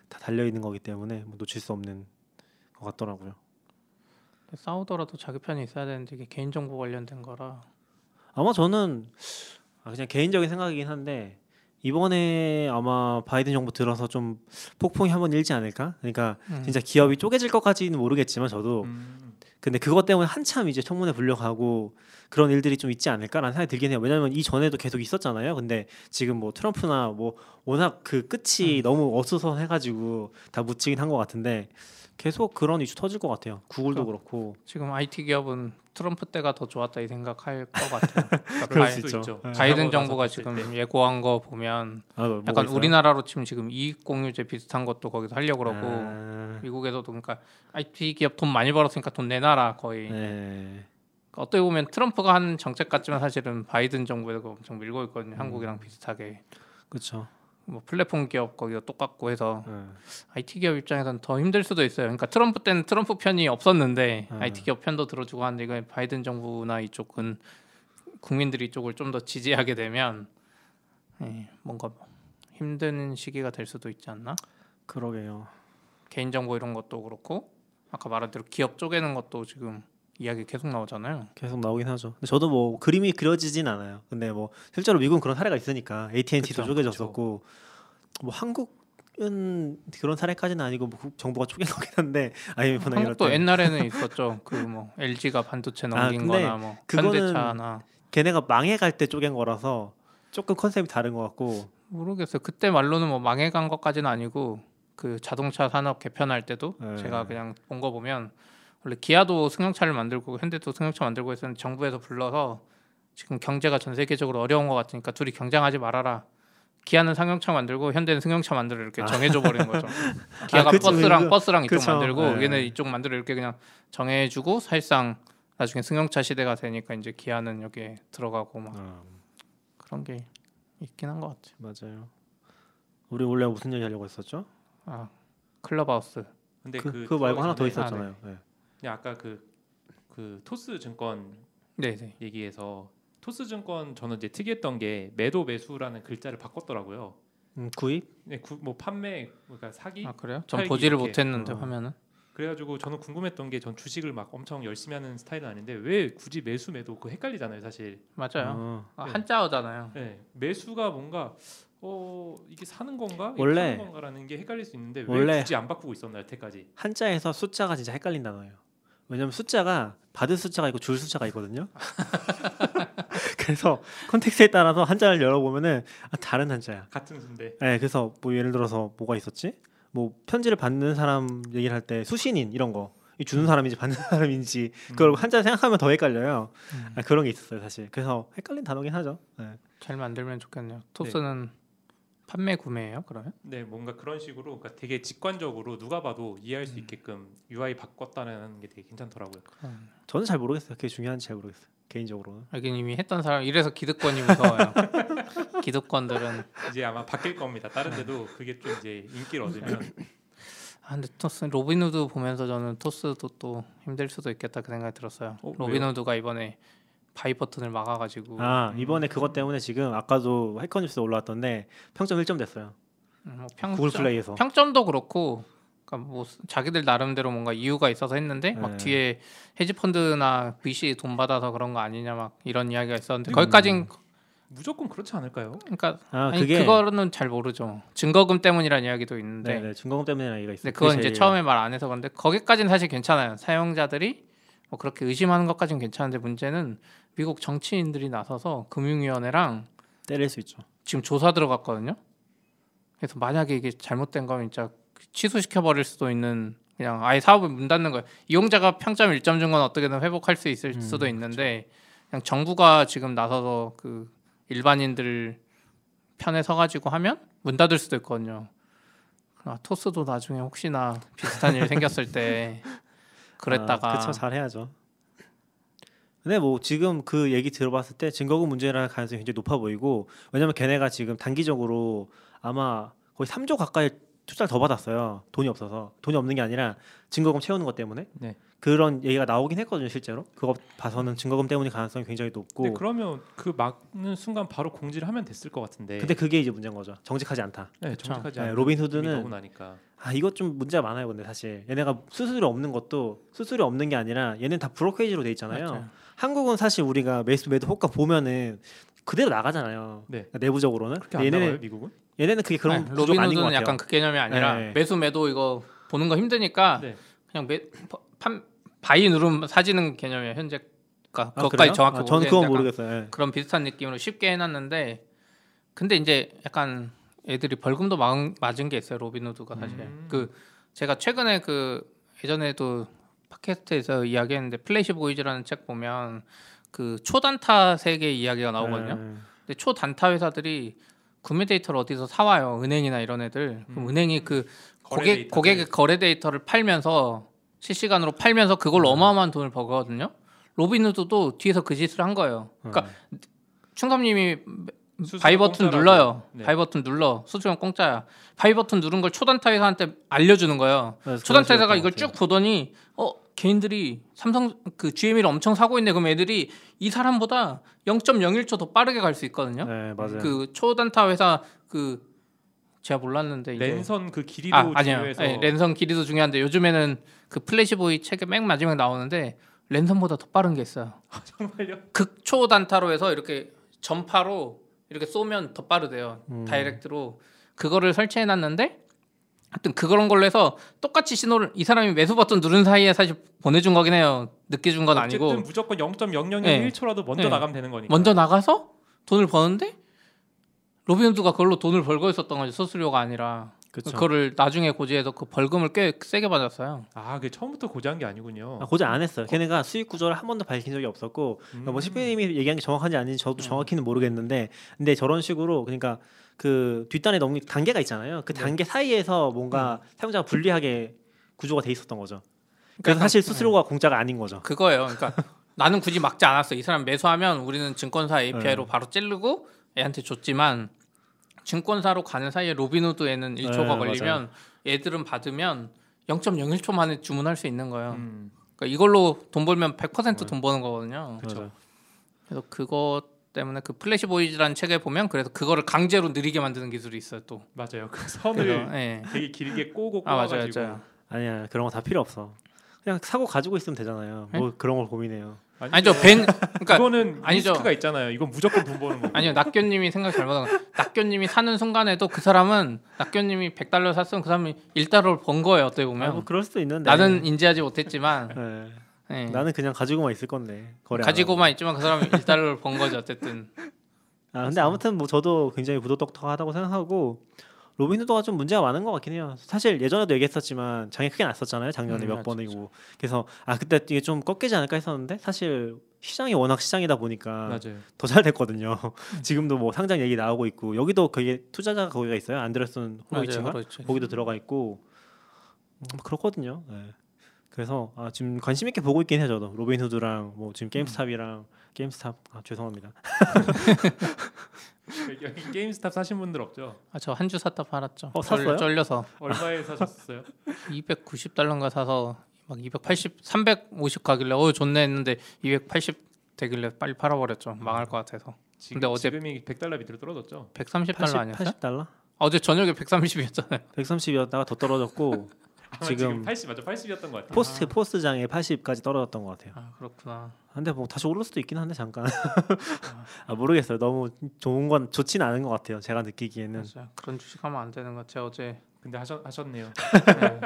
다 달려 있는 거기 때문에 뭐 놓칠 수 없는 것 같더라고요. 싸우더라도 자기 편이 있어야 되는데 이게 개인정보 관련된 거라 아마 저는 아, 그냥 개인적인 생각이긴 한데 이번에 아마 바이든 정부 들어서 좀 폭풍이 한번 일지 않을까? 그러니까 음. 진짜 기업이 쪼개질 것까지는 모르겠지만 저도 음, 근데 그것 때문에 한참 이제 청문회 불려가고 그런 일들이 좀 있지 않을까라는 생각이 들긴 해요. 왜냐하면 이 전에도 계속 있었잖아요. 근데 지금 뭐 트럼프나 뭐 워낙 그 끝이 너무 어수선해가지고 다 묻히긴 한 것 같은데 계속 그런 이슈 터질 것 같아요. 구글도 그렇고 지금 IT 기업은 트럼프 때가 더 좋았다 이 생각할 것 같아요. *laughs* 그럴 수 있죠. 네. 바이든 정부가 지금 때. 예고한 거 보면 아, 뭐가 약간 있어요? 우리나라로 치면 지금 이익 공유제 비슷한 것도 거기서 하려고 그러고 아, 미국에서도 그러니까 IT 기업 돈 많이 벌었으니까 돈 내놔라 거의. 네. 그러니까 어떻게 보면 트럼프가 한 정책 같지만 사실은 바이든 정부에서 엄청 밀고 있거든요. 음. 한국이랑 비슷하게. 그렇죠. 뭐 플랫폼 기업 거기도 똑같고 해서 네. IT 기업 입장에서는 더 힘들 수도 있어요. 그러니까 트럼프 때는 트럼프 편이 없었는데 음. IT 기업 편도 들어주고 하는데 이거 바이든 정부나 이쪽은 국민들이 이쪽을 좀 더 지지하게 되면 예, 뭔가 힘든 시기가 될 수도 있지 않나? 그러게요. 개인 정보 이런 것도 그렇고 아까 말한 대로 기업 쪼개는 것도 지금 이야기 계속 나오잖아요. 계속 나오긴 하죠. 근데 저도 뭐 그림이 그려지진 않아요. 근데 뭐 실제로 미국은 그런 사례가 있으니까 AT&T도 쪼개졌었고 뭐 한국은 그런 사례까지는 아니고 뭐 국- 정부가 쪼갠 거긴 한데 *laughs* 이럴 한국도 때 옛날에는 있었죠. *laughs* 그 뭐 LG가 반도체 아, 넘긴 근데 거나 뭐 현대차나 걔네가 망해갈 때 쪼갠 거라서 조금 컨셉이 다른 것 같고 모르겠어요. 그때 말로는 뭐 망해간 것까지는 아니고 그 자동차 산업 개편할 때도 네. 제가 그냥 본 거 보면 원래 기아도 승용차를 만들고 현대도 승용차 만들고 했었는데 정부에서 불러서 지금 경제가 전 세계적으로 어려운 것 같으니까 둘이 경쟁하지 말아라. 기아는 상용차 만들고 현대는 승용차 만들어 이렇게 정해줘 버리는 거죠. *laughs* 기아가 아. 버스랑 버스랑 이쪽 그쵸. 만들고 네. 얘는 이쪽 만들어 이렇게 그냥 정해주고 사실상 나중에 승용차 시대가 되니까 이제 기아는 여기에 들어가고 막 어, 그런 게 있긴 한 것 같아요. 맞아요. 우리 원래 무슨 얘기 하려고 했었죠? 아 클럽하우스. 근데 그, 그, 그 말고 하나 더 있었잖아요. 네. 아까 그, 그 토스 증권 네네. 얘기해서 토스 증권 저는 이제 특이했던 게 매도 매수라는 글자를 바꿨더라고요. 음, 구입? 네, 구, 뭐 판매 그러니까 사기 아 그래요? 전 보지를 이렇게. 못했는데 어. 화면은. 그래가지고 저는 궁금했던 게 전 주식을 막 엄청 열심히 하는 스타일은 아닌데 왜 굳이 매수 매도 그 헷갈리잖아요 사실. 맞아요. 어, 아, 네. 한자어잖아요. 네, 매수가 뭔가 어 이게 사는 건가? 원래- 파는 건가라는 게 헷갈릴 수 있는데 왜 굳이 안 바꾸고 있었나 여태까지? 한자에서 숫자가 진짜 헷갈린 단어예요. 왜냐면 숫자가 받을 숫자가 있고 줄 숫자가 있거든요. *laughs* 그래서 콘텍스트에 따라서 한자를 열어보면은 아, 다른 한자야. 같은 수인데 네, 그래서 뭐 예를 들어서 뭐가 있었지? 뭐 편지를 받는 사람 얘기를 할 때 수신인 이런 거. 이 주는 사람인지 받는 *laughs* 사람인지 그걸 한자 생각하면 더 헷갈려요. 음. 아, 그런 게 있었어요, 사실. 그래서 헷갈린 단어긴 하죠. 네. 잘 만들면 좋겠네요. 토스는 판매 구매예요, 그러면? 네 뭔가 그런 식으로 그러니까 되게 직관적으로 누가 봐도 이해할 수 음. 있게끔 UI 바꿨다는 게 되게 괜찮더라고요. 음. 저는 잘 모르겠어요. 그게 중요한지 잘 모르겠어요. 개인적으로는. 여긴 이미 했던 사람 이래서 기득권이 무서워요. *laughs* 기득권들은 이제 아마 바뀔 겁니다. 다른 데도 그게 좀 이제 인기를 얻으면 아 근데 토스 로빈후드 보면서 저는 토스도 또 힘들 수도 있겠다 그 생각이 들었어요. 어? 로빈후드가 이번에 buy 버튼을 막아가지고 아 이번에 그것 때문에 지금 아까도 해커뉴스 올라왔던데 평점 1점 됐어요. 음, 뭐 평점, 구글 플레이에서. 평점도 그렇고 그러니까 뭐 자기들 나름대로 뭔가 이유가 있어서 했는데 막 네. 뒤에 헤지 펀드나 VC 돈 받아서 그런 거 아니냐 막 이런 이야기가 있었는데 음. 거기까진 무조건 그렇지 않을까요? 그러니까 아 아니 그게 그거는 잘 모르죠. 증거금 때문이라는 이야기도 있는데 네네 증거금 때문에 얘기가 있어요. 근데 그건 이제 제일- 처음에 말 안 해서 그런데 거기까지는 사실 괜찮아요. 사용자들이 뭐 그렇게 의심하는 것까지는 괜찮은데 문제는 미국 정치인들이 나서서 금융위원회랑 때릴 수 있죠. 지금 조사 들어갔거든요. 그래서 만약에 이게 잘못된 거면 진짜 취소시켜 버릴 수도 있는 그냥 아예 사업을 문 닫는 거예요. 이용자가 평점 1점 준 건 어떻게든 회복할 수 있을 음, 수도 있는데 그냥 정부가 지금 나서서 그 일반인들 편에 서가지고 하면 문 닫을 수도 있거든요. 아, 토스도 나중에 혹시나 비슷한 일 생겼을 때 *laughs* 그랬다가 아, 그쵸 잘 해야죠. 근데 뭐 지금 그 얘기 들어봤을 때 증거금 문제라는 가능성이 굉장히 높아 보이고 왜냐면 걔네가 지금 단기적으로 아마 거의 3조 가까이 투자를 더 받았어요. 돈이 없어서 돈이 없는 게 아니라 증거금 채우는 것 때문에 네. 그런 얘기가 나오긴 했거든요 실제로 그거 봐서는 증거금 때문일 가능성이 굉장히 높고 근데 그러면 그 막는 순간 바로 공지를 하면 됐을 것 같은데. 근데 그게 이제 문제인 거죠. 정직하지 않다. 네, 그쵸. 정직하지 네, 않은 로빈후드는 이미 너무 나니까. 아 이것 좀 문제가 많아요. 근데 사실 얘네가 수수료 없는 것도 수수료 없는 게 아니라 얘는 다 브로커리지로 돼 있잖아요. 맞죠. 한국은 사실 우리가 매수 매도 호가 보면은 그대로 나가잖아요. 네. 그러니까 내부적으로는. 얘네는 미국은? 얘네는 그게 그런 아니, 구조가 아닌 것. 약간 그 개념이 아니라 네. 매수 매도 이거 보는 거 힘드니까 네. 그냥 매, 판, buy 누르면 사지는 개념이에요 현재가 아, 그것까지? 정확히 아, 저는 모르겠는데 그건 모르겠어요. 예. 그런 비슷한 느낌으로 쉽게 해놨는데 근데 이제 약간 애들이 벌금도 맞은, 맞은 게 있어요 로빈후드가 사실 음. 그 제가 최근에 그 예전에도 팟캐스트에서 이야기했는데 플래시 보이즈라는 책 보면 그 초단타 세계 이야기가 나오거든요. 예. 근데 초단타 회사들이 구매 데이터를 어디서 사와요 은행이나 이런 애들 그럼 음. 은행이 그 고객. 고객의 거래 데이터를 팔면서 실시간으로 팔면서 그걸로 음. 어마어마한 돈을 벌거든요. 로빈후드도 뒤에서 그 짓을 한 거예요. 그러니까 음. 충섭님이 buy 버튼 공짜라고. 눌러요. 네. buy 버튼 눌러. 수수료 공짜야. buy 버튼 누른 걸 초단타 회사한테 알려주는 거예요. 그래서 초단타 회사가 이걸 것 쭉. 보더니 어 개인들이 삼성 그 GME를 엄청 사고 있네. 그럼 애들이 이 사람보다 0.01초 더 빠르게 갈 수 있거든요. 네 맞아요. 그 초단타 회사 그 제가 몰랐는데 이제 랜선 그 길이도 아 아니요. 중요해서 네, 랜선 길이도 중요한데 요즘에는 그 플래시보이 책에 맨 마지막에 나오는데 랜선보다 더 빠른 게 있어요. 정말요? 극초 단타로 해서 이렇게 전파로 이렇게 쏘면 더 빠르대요. 음. direct로 그거를 설치해 놨는데 하여튼 그런 걸로 해서 똑같이 신호를 이 사람이 매수 버튼 누른 사이에 사실 보내준 거긴 해요. 늦게 준건 어쨌든 아니고 무조건 0.001초라도 네. 먼저 네. 나가면 되는 거니까. 먼저 나가서 돈을 버는데 로빈후드가 그걸로 돈을 벌고 있었던 거죠. 수수료가 아니라 그쵸. 그거를 나중에 고지해서 그 벌금을 꽤 세게 받았어요. 아, 그게 처음부터 고지한 게 아니군요. 아, 고지 안 했어요. 걔네가 수익 구조를 한 번도 밝힌 적이 없었고 그러니까 뭐 음. 시피님이 얘기한 게 정확한지 아닌지 저도 음. 정확히는 모르겠는데 근데 저런 식으로 그러니까 그 뒷단에 너무 단계가 있잖아요. 그 네. 단계 사이에서 뭔가 사용자가 불리하게 구조가 돼 있었던 거죠. 그러니까 그래서 사실 네. 수수료가 공짜가 아닌 거죠. 그거예요. 그러니까 *laughs* 나는 굳이 막지 않았어. 이 사람 매수하면 우리는 증권사 API로 네. 바로 찌르고 애한테 줬지만 증권사로 가는 사이에 로빈후드에는 1초가 네, 걸리면 얘들은 받으면 0.01초 만에 주문할 수 있는 거예요. 음. 그러니까 이걸로 돈 벌면 100% 네. 돈 버는 거거든요. 맞아요. 그래서 그것 때문에 그 플래시 보이즈라는 책에 보면 그래서 그거를 강제로 느리게 만드는 기술이 있어요 또. 맞아요. 그 그래서 선을 예. 되게 길게 꼬고 아 맞아요, 꼬아가지고 맞아요. 아니야 그런 거 다 필요 없어. 그냥 사고 가지고 있으면 되잖아요. 네? 뭐 그런 걸 고민해요. 아니죠 벤 그러니까 그거는 아니죠. 리스크가 있잖아요. 이건 무조건 돈 버는 거고. 아니요 낙교 님이 생각 잘못한 거 낙교 님이 사는 순간에도 그 사람은 낙교 님이 100달러 샀으면 그 사람이 1달러를 번 거예요 어떻게 아, 보면 뭐 그럴 수도 있는데 나는 인지하지 못했지만 네. 네. 나는 그냥 가지고만 있을 건데 거래 안 가지고만 있지만 그 사람이 1달러를 번 거죠 어쨌든. 아 근데 아무튼 뭐 저도 굉장히 부도덕덕하다고 생각하고 로빈 후드가 좀 문제가 많은 것 같긴 해요. 사실 예전에도 얘기했었지만 장애 크게 났었잖아요. 작년에 음, 몇 맞죠, 번이고 그래서 아 그때 이게 좀 꺾이지 않을까 했었는데 사실 시장이 워낙 시장이다 보니까. 더 잘 됐거든요. 음. *laughs* 지금도 뭐 상장 얘기 나오고 있고 여기도 거기 투자자가 거기가 있어요. 안드레슨 호로이츠가 그렇죠. 거기도 들어가 있고 음, 그렇거든요. 네. 그래서 아, 지금 관심 있게 보고 있긴 해요. 저도 로빈후드랑 뭐 지금 게임스탑이랑 게임스탑 아, 죄송합니다. *laughs* 여기 게임스탑 사신 분들 없죠? 아, 저 한 주 샀다 팔았죠. 어, 샀어요? 쫄려서 얼마에 사셨어요? *laughs* 290달러인가 사서 막 280, 350 가길래 어 좋네 했는데 280 되길래 빨리 팔아버렸죠. 망할 것 같아서. 지금, 근데 어제- 지금이 100달러 밑으로 떨어졌죠? 130달러 80, 아니었어요? 80달러? 어제 저녁에 130이었잖아요. 130이었다가 더 떨어졌고 *laughs* 지금 지금 80 맞죠? 80이었던 것 같아요. 포스트 포스트장에 80까지 떨어졌던 것 같아요. 아 그렇구나. 근데 뭐 다시 오를 수도 있긴 한데 잠깐 아 *laughs* 모르겠어요. 너무 좋은 건 좋진 않은 것 같아요. 제가 느끼기에는 맞아요. 그런 주식하면 안 되는 것 같아요. 어제 근데 하셨 하셨네요. *laughs* 네.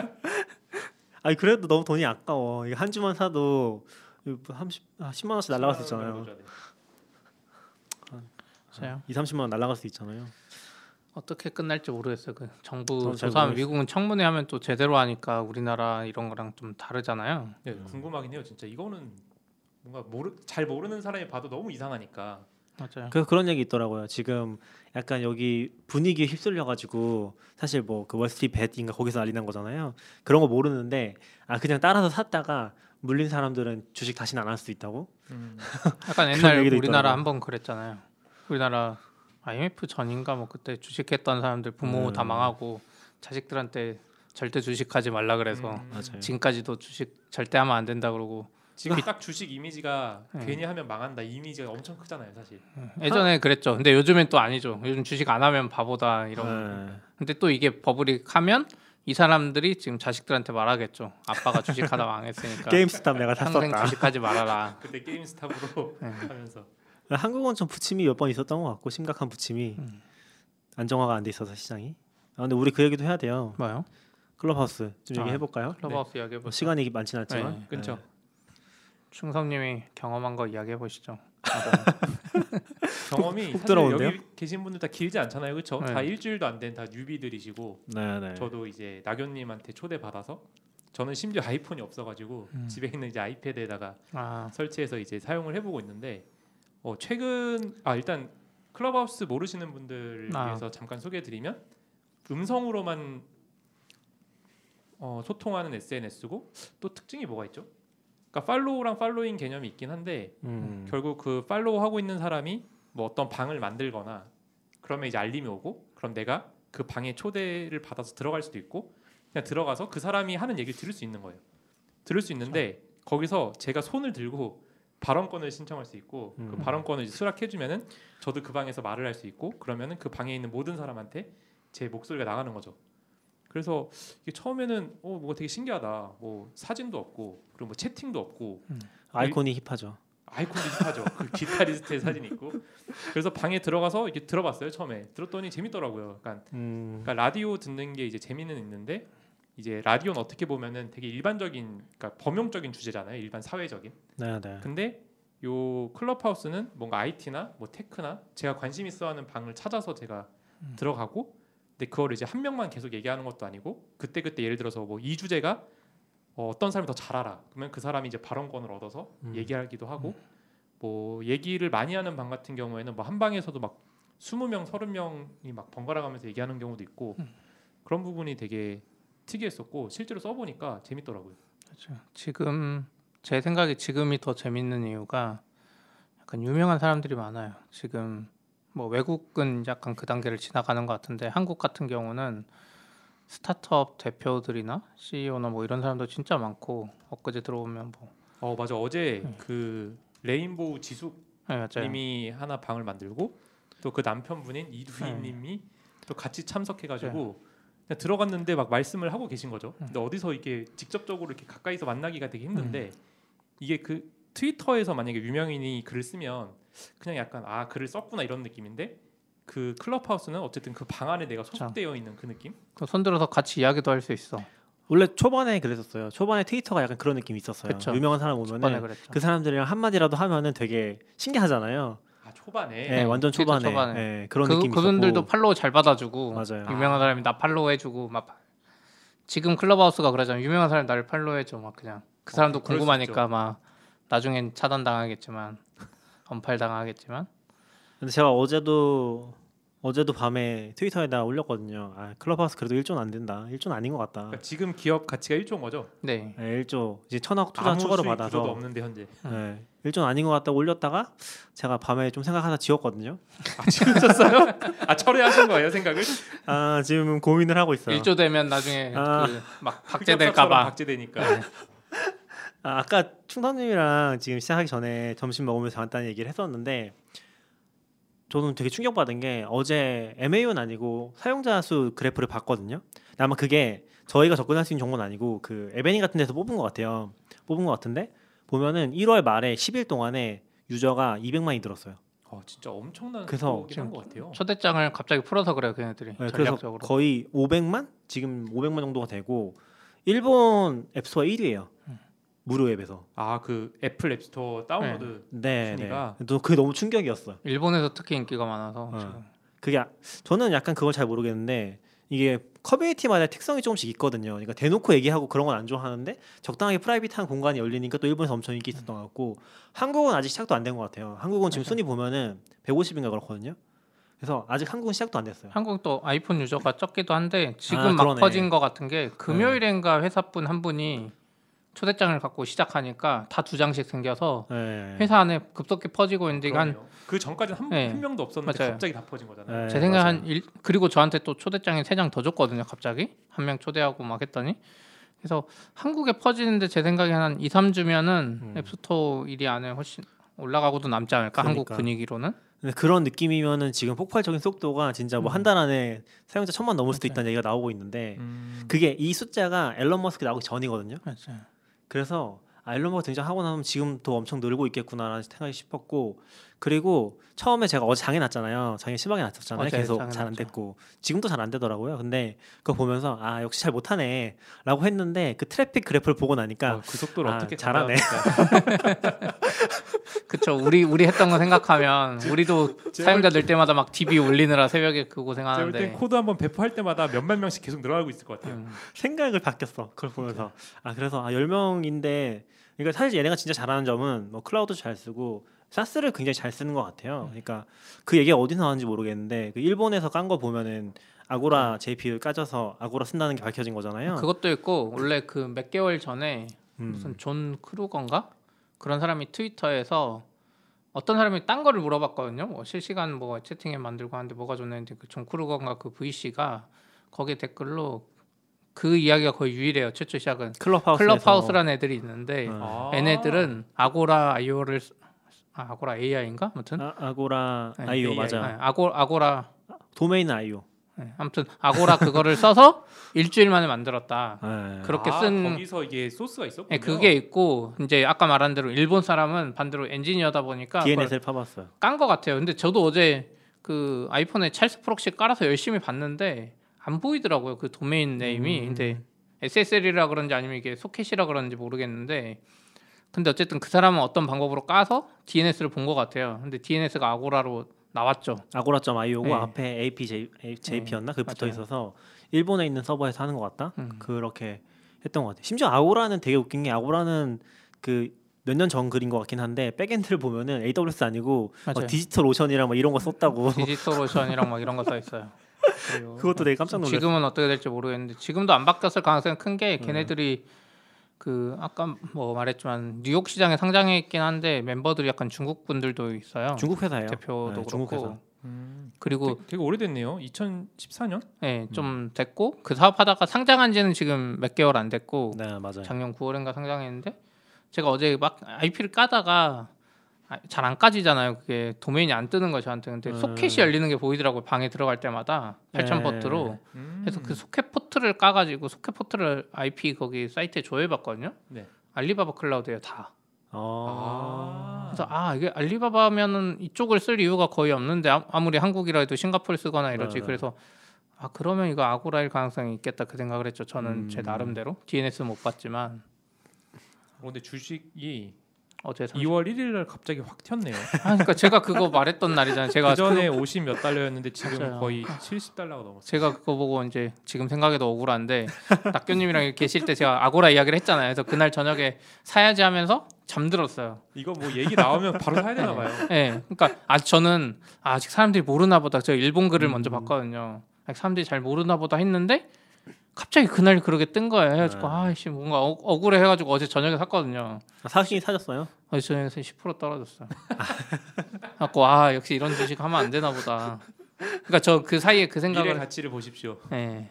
아니 그래도 너무 돈이 아까워. 이거 한 주만 사도 30 아, 10만 원씩 날라갈 수 있잖아요. 저요. 2, 30만 원 날라갈 수 있잖아요. 어떻게 끝날지 모르겠어요. 그 정부 조사하면. 미국은 청문회 하면 또 제대로 하니까 우리나라 이런 거랑 좀 다르잖아요. 네, 궁금하긴 해요. 진짜 이거는 뭔가 모르 잘 모르는 사람이 봐도 너무 이상하니까. 맞아요. 그 그런 얘기 있더라고요. 지금 약간 여기 분위기에 휩쓸려 가지고 사실 뭐 그 월스트리트 벳인가 거기서 난리 난 거잖아요. 그런 거 모르는데 아 그냥 따라서 샀다가 물린 사람들은 주식 다시는 안 할 수 있다고? 음. *laughs* 약간 옛날 우리나라. 한번 그랬잖아요. 우리나라 IMF 전인가 뭐 그때 주식했던 사람들 부모 음. 다 망하고 자식들한테 절대 주식하지 말라 그래서 음. 지금까지도 주식 절대 하면 안 된다 그러고 지금 딱 주식 이미지가 네. 괜히 하면 망한다 이 이미지가 엄청 크잖아요, 사실. 예전에 그랬죠. 근데 요즘엔 또 아니죠. 요즘 주식 안 하면 바보다 이런. 네. 근데 또 이게 버블이 하면 이 사람들이 지금 자식들한테 말하겠죠. 아빠가 주식하다 망했으니까 *laughs* 게임스탑 내가 평생 샀었다. 주식하지 말아라. *laughs* 그때 게임스탑으로 네. 하면서 한국은 좀 부침이 몇 번 있었던 것 같고 심각한 부침이 음. 안정화가 안 돼 있어서 시장이. 아 근데 우리 그 얘기도 해야 돼요. 뭐요? 클럽하우스 좀 아, 얘기해 볼까요? 클럽하우스 이야기해 뭐 보시죠. 시간이 많진 않지만 네, 그렇죠. 충성님이 경험한 거 이야기해 보시죠. *laughs* 경험이 훅 사실 들어오는데요? 여기 계신 분들 다 길지 않잖아요, 그렇죠? 네. 다 일주일도 안 된 다 뉴비들이시고 네, 네. 저도 이제 낙연님한테 초대 받아서 저는 심지어 아이폰이 없어가지고 음. 집에 있는 이제 아이패드에다가 아, 설치해서 이제 사용을 해보고 있는데 어, 최근 아 일단 클럽하우스 모르시는 분들을 아. 위해서 잠깐 소개해드리면 음성으로만 어, 소통하는 SNS고 또 특징이 뭐가 있죠? 그러니까 팔로우랑 팔로잉 개념이 있긴 한데 음. 결국 그 팔로우 하고 있는 사람이 뭐 어떤 방을 만들거나 그러면 이제 알림이 오고 그럼 내가 그 방에 초대를 받아서 들어갈 수도 있고 그냥 들어가서 그 사람이 하는 얘기를 들을 수 있는 거예요. 들을 수 있는데 거기서 제가 손을 들고 발언권을 신청할 수 있고 그 음. 발언권을 이제 수락해주면은 저도 그 방에서 말을 할 수 있고 그러면은 그 방에 있는 모든 사람한테 제 목소리가 나가는 거죠. 그래서 이게 처음에는 어 뭐가 되게 신기하다. 뭐 사진도 없고 그리고 뭐 채팅도 없고 아이콘이 힙하죠. 아이콘이 힙하죠. 그 기타리스트의 사진이 있고. 그래서 방에 들어가서 이렇게 들어봤어요 처음에. 들었더니 재밌더라고요. 그러니까, 음. 그러니까 라디오 듣는 게 이제 재미는 있는데 이제 라디오는 어떻게 보면은 되게 일반적인, 그러니까 범용적인 주제잖아요. 일반 사회적인. 네, 네. 근데 요 클럽하우스는 뭔가 IT나 뭐 테크나 제가 관심 있어 하는 방을 찾아서 제가 들어가고 근데 그걸 이제 한 명만 계속 얘기하는 것도 아니고 그때 그때 예를 들어서 뭐 이 주제가 어, 어떤 사람이 더 잘 알아 그러면 그 사람이 이제 발언권을 얻어서 음. 얘기하기도 하고 뭐 얘기를 많이 하는 방 같은 경우에는 뭐 한 방에서도 막 20명, 30명이 막 번갈아 가면서 얘기하는 경우도 있고 그런 부분이 되게 특이했었고 실제로 써보니까 재밌더라고요. 그렇죠. 지금 제 생각에 지금이 더 재밌는 이유가 약간 유명한 사람들이 많아요. 지금 뭐 외국은 약간 그 단계를 지나가는 것 같은데 한국 같은 경우는 스타트업 대표들이나 CEO나 뭐 이런 사람도 진짜 많고 엊그제 들어오면 뭐 어 맞아 어제 그 레인보우 지숙 네. 님이 하나 방을 만들고 또 그 남편분인 이두희님이 또 같이 참석해가지고 그냥 들어갔는데 막 말씀을 하고 계신 거죠. 근데 어디서 이게 직접적으로 이렇게 가까이서 만나기가 되게 힘든데 이게 그 트위터에서 만약에 유명인이 글을 쓰면 그냥 약간 아 글을 썼구나 이런 느낌인데 그 클럽하우스는 어쨌든 그 방 안에 내가 소속되어 있는 그 느낌. 그 손들어서 같이 이야기도 할 수 있어. 원래 초반에 그랬었어요. 초반에 트위터가 약간 그런 느낌이 있었어요. 그쵸. 유명한 사람 오면은 그랬죠. 그 사람들이랑 한 마디라도 하면은 되게 신기하잖아요. 아 초반에. 네, 완전 초반에, 초반에. 네, 그런 그, 느낌이 그분들도 있었고. follow 잘 받아주고 맞아요. 유명한 사람이 나 follow 해주고 막 지금 Clubhouse가 그러잖아. 유명한 사람이 나를 follow 해줘 막 그냥 그 사람도 어, 그럴 수 궁금하니까 막 나중엔 차단 당하겠지만 *laughs* 언팔 당하겠지만 근데 제가 어제도 어제도 밤에 트위터에다 올렸거든요. 아, 클럽하우스 그래도 1조는 안 된다. 1조는 아닌 것 같다. 그러니까 지금 기업 가치가 1조인 거죠. 네 네, 1조 이제 천억 투자 아무 추가로 수익 받아서 구조도 없는데 현재. 네, 1조는 아닌 것 같다 올렸다가 제가 밤에 좀 생각하다 지웠거든요. 아 지금 썼어요? 아 철회하신 거예요 생각을? 아 지금 고민을 하고 있어요. 1조 되면 나중에 아. 그막 흑역사처럼 박제될까 봐 박제되니까. 아, 아까 충선님이랑 지금 시작하기 전에 점심 먹으면서 간단히 얘기를 했었는데 저는 되게 충격받은 게 어제 MAU는 아니고 사용자 수 그래프를 봤거든요. 아마 그게 저희가 접근할 수 있는 정보는 아니고 그 에베니 같은 데서 뽑은 것 같아요. 뽑은 것 같은데 보면은 1월 말에 10일 동안에 user가 200만이 늘었어요. 어 진짜 엄청난 그래서 한것 같아요. 초대장을 갑자기 풀어서 그래요 걔네들이 네, 그래서 전략적으로 거의 500만 지금 500만 정도가 되고 일본 App Store 1위예요. 무료 앱에서. 아 그 Apple App Store 다운로드 네, 네. 순위가? 또 그게 너무 충격이었어요. 일본에서 특히 인기가 많아서 어. 지금. 그게 아- 저는 약간 그걸 잘 모르겠는데 이게 커뮤니티마다 특성이 조금씩 있거든요. 그러니까 대놓고 얘기하고 그런 건 안 좋아하는데 적당하게 private한 공간이 열리니까 또 일본에서 엄청 인기 있었던 것 같고 한국은 아직 시작도 안 된 것 같아요. 한국은 지금 순위 보면은 150인가 그렇거든요. 그래서 아직 한국은 시작도 안 됐어요. 한국도 아이폰 유저가 적기도 한데 지금 아, 막. 퍼진 것 같은 게 금요일인가 회사분 한 분이 초대장을 갖고 시작하니까 다 두 장씩 생겨서 네. 회사 안에 급속히 퍼지고 있는데 이게 한 그러네요. 그 전까지는 한, 네. 한 명도 없었는데 맞아요. 갑자기 다 퍼진 거잖아요. 네. 제 생각에 맞아요. 한 일, 그리고 저한테 또 초대장에 세 장 더 줬거든요. 갑자기 한 명 초대하고 막 했더니 그래서 한국에 퍼지는데 제 생각에 한 2, 3주면은 음. 앱스토어 일이 안에 훨씬 올라가고도 남지 않을까 한국 그러니까. 분위기로는 근데 그런 느낌이면은 지금 폭발적인 속도가 진짜 뭐 한 달 안에 사용자 천만 넘을 수도 맞아요. 있다는 얘기가 나오고 있는데 음, 그게 이 숫자가 앨런 머스크 나오기 전이거든요. 맞아요. 그래서 아, 앨런 머스크 등장하고 나면 지금 더 엄청 늘고 있겠구나라는 생각이 싶었고 그리고 처음에 제가 어제 장애 났잖아요. 장애 심하게 났었잖아요. 계속 잘 안. 됐고 지금도 잘 안 되더라고요. 근데 그거 보면서 아 역시 잘 못하네라고 했는데 그 트래픽 그래프를 보고 나니까 어, 그 속도를 아, 어떻게 잘하네. *laughs* 그쵸 우리 우리 했던 거 생각하면 *laughs* 우리도 사용자 늘 때마다 막 DB 올리느라 새벽에 그 고생하는데 코드 한번 배포할 때마다 몇만 명씩 계속 늘어나고 있을 것 같아요. 음, 생각을 바뀌었어. 그걸 보면서 아 그래서 아 10명인데 그러니까 사실 얘네가 진짜 잘하는 점은 뭐 클라우드 잘 쓰고 SaaS를 굉장히 잘 쓰는 것 같아요. 그러니까 그 얘기가 어디서 나왔는지 모르겠는데 그 일본에서 깐 거 보면은 Agora JP를 까져서 아고라 쓴다는 게 밝혀진 거잖아요. 그것도 있고 원래 그 몇 개월 전에 음. 무슨 존 크루건가 그런 사람이 Twitter에서 어떤 사람이 딴 거를 물어봤거든요. 뭐 실시간 뭐 채팅에 만들고 하는데 뭐가 좋냐는데 그 존 크루건가 그 VC가 거기에 댓글로 그 이야기가 거의 유일해요. 최초 시작은 Clubhouse Clubhouse라는 애들이 있는데 어. 아. 얘네들은 Agora IO를 아, Agora AI인가? 아무튼 아, 아고라 네, IO AI. 맞아. 네, 아고 아고라 도메인 IO. 네, 아무튼 아고라 그거를 써서 *laughs* 일주일 만에 만들었다. 네. 그렇게 아, 쓴 거기서 이게 소스가 있었군요. 네, 그게 있고 이제 아까 말한 대로 일본 사람은 반대로 엔지니어다 보니까 DNS를 파봤어요. 깐것 같아요. 근데 저도 어제 그 iPhone에 Charles Proxy 깔아서 열심히 봤는데 안 보이더라고요. 그 domain name이. 음. 근데 SSL이라 그런지 아니면 이게 소켓이라 그런지 모르겠는데 근데 어쨌든 그 사람은 어떤 방법으로 까서 DNS를 본 것 같아요. 근데 DNS가 Agora로 나왔죠. Agora.io고 네. 앞에 AP JP였나 그게 붙어 맞아요. 있어서 일본에 있는 서버에서 하는 것 같다. 음. 그렇게 했던 것 같아요. 심지어 Agora는 되게 웃긴 게 Agora는 그 몇 년 전 글인 것 같긴 한데 backend를 보면은 AWS 아니고 막 맞아요. DigitalOcean이랑 막 이런 거 썼다고. *laughs* DigitalOcean이랑 막 이런 거 써 있어요. *laughs* 그것도 되게 깜짝 놀랐어요. 지금은 어떻게 될지 모르겠는데 지금도 안 바뀌었을 가능성이 큰게 음. 걔네들이 그 아까 뭐 말했지만 뉴욕 시장에 상장해 있긴 한데 멤버들이 약간 중국 분들도 있어요. 중국 회사예요. 대표도 네, 중국 그렇고 회사. 음, 그리고 되게, 되게 오래됐네요. 2014년? 예, 좀 됐고 그 사업하다가 상장한 지는 지금 몇 개월 안 됐고 네 맞아요. 작년 9월인가 상장했는데 제가 어제 막 IP를 까다가 잘 안 까지잖아요. 그게 도메인이 안 뜨는 거예요 저한테. 근데 음. 소켓이 열리는 게 보이더라고요. 방에 들어갈 때마다 8000 네. 포트로. 음. 그래서 그 소켓 포트를 까가지고 소켓 포트를 IP 거기 사이트에 조회해봤거든요. 네. 알리바바 클라우드에 다. 아. 그래서 아 이게 알리바바면은 이쪽을 쓸 이유가 거의 없는데 아- 아무리 한국이라 해도 싱가포르 쓰거나 이러지 네, 네. 그래서 아 그러면 이거 아고라일 가능성이 있겠다 그 생각을 했죠 저는 제 음. 나름대로 DNS 못 봤지만 어, 근데 주식이 어제 30... 2월 1일 날 갑자기 확 튀었네요. 아 그러니까 제가 그거 말했던 날이잖아요 제가 그 전에 50 몇 달러였는데 지금 맞아요. 거의 70 달러가 넘었어요. 제가 그거 보고 이제 지금 생각해도 억울한데 낙교님이랑 이렇게 계실 때 제가 아고라 이야기를 했잖아요. 그래서 그날 저녁에 사야지 하면서 잠들었어요. 이거 뭐 얘기 나오면 바로 사야 되나 봐요. 예, 그러니까 아 저는 아직 사람들이 모르나 보다. 저 일본 글을 음. 먼저 봤거든요. 아직 사람들이 잘 모르나 보다 했는데 갑자기 그날 그렇게 뜬 거예요. 해가지고 네. 아씨 뭔가 억, 억울해 해가지고 어제 저녁에 샀거든요. 아, 사긴 사셨어요? 어제 저녁에 10% 떨어졌어요. *laughs* 갖고 아 역시 이런 주식 하면 안 되나 보다. 그러니까 저 그 사이에 그 미래 생각을 가치를 보십시오. 예.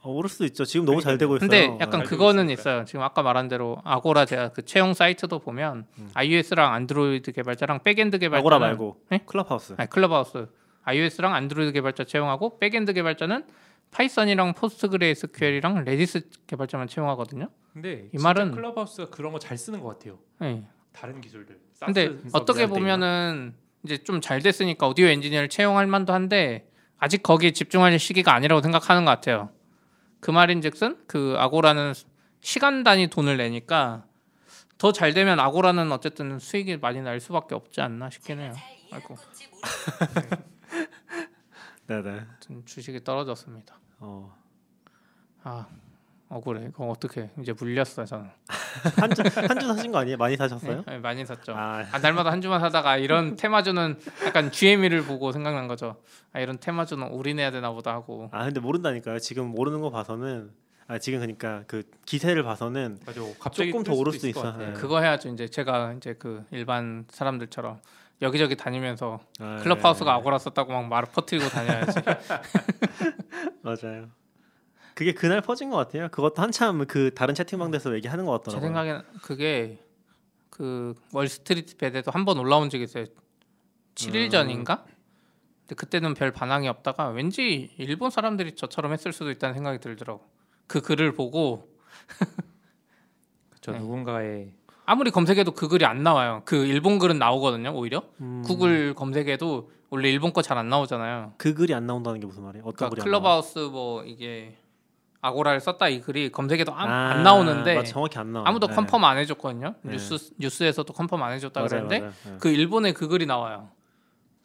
어, 오를 수도 있죠. 지금 너무 잘 되고 있어요. 근데 약간 잘 되고 그거는 있으니까. 있어요. 지금 아까 말한 대로 아고라 제가 그 채용 사이트도 보면 음. iOS랑 Android 개발자랑 backend 개발자 아고라 말고 네? 클럽하우스. 아니 Clubhouse iOS랑 Android 개발자 채용하고 backend 개발자는 Python이랑 PostgreSQL이랑 Redis 개발자만 채용하거든요. 근데 이 말은- Clubhouse가 그런 거 잘 쓰는 것 같아요. 네. 다른 기술들. 근데 어떻게 보면은 이제 좀 잘 됐으니까 오디오 엔지니어를 채용할 만도 한데 아직 거기에 집중할 시기가 아니라고 생각하는 것 같아요. 그 말인즉슨 그 아고라는 시간 단위 돈을 내니까 더 잘 되면 아고라는 어쨌든 수익이 많이 날 수밖에 없지 않나 싶긴 해요. 아이고 *laughs* 네네. 아무튼 주식이 떨어졌습니다. 어. 아 억울해. 이거 어떻게 이제 물렸어요 저는. *laughs* 한주 한 주 사신 거 아니에요? 많이 사셨어요? 네, 많이 샀죠. 아, 아, 날마다 한 주만 사다가 이런 테마주는 약간 GME를 보고 생각난 거죠. 아, 이런 테마주는 올인해야 되나 보다 하고. 아 근데 모른다니까요. 지금 모르는 거 봐서는 아 지금 그러니까 그 기세를 봐서는 맞아. 갑자기 조금 뜰더 오를 수도 수도 있어. 네. 그거 해야죠. 이제 제가 이제 그 일반 사람들처럼 여기저기 다니면서 아, 클럽하우스가 네. 아고라 썼다고 막 말을 퍼뜨리고 다녀야지. *laughs* 맞아요. 그게 그날 퍼진 것 같아요. 그것도 한참 그 다른 채팅방에서 얘기하는 것제 같더라고요. 생각엔 그게 그 월스트리트 벳에도 한 번 올라온 적이 있어요. 7일 음. 전인가? 근데 그때는 별 반항이 없다가 왠지 일본 사람들이 저처럼 했을 수도 있다는 생각이 들더라고. 그 글을 보고 *laughs* 저 네. 누군가의 아무리 검색해도 그 글이 안 나와요. 그 일본 글은 나오거든요. 오히려 음, 구글 검색해도 원래 일본 거 잘 안 나오잖아요. 그 글이 안 나온다는 게 무슨 말이에요? 어떤 그러니까 글이? 클럽하우스 뭐 이게 아고라를 썼다 이 글이 검색해도 안, 아, 안 나오는데 맞아, 정확히 안 나와. 아무도 컨펌 안 해줬거든요. 네. 뉴스 뉴스에서도 컨펌 안 해줬다 맞아요, 그랬는데 맞아요. 네. 그 일본에 그 글이 나와요.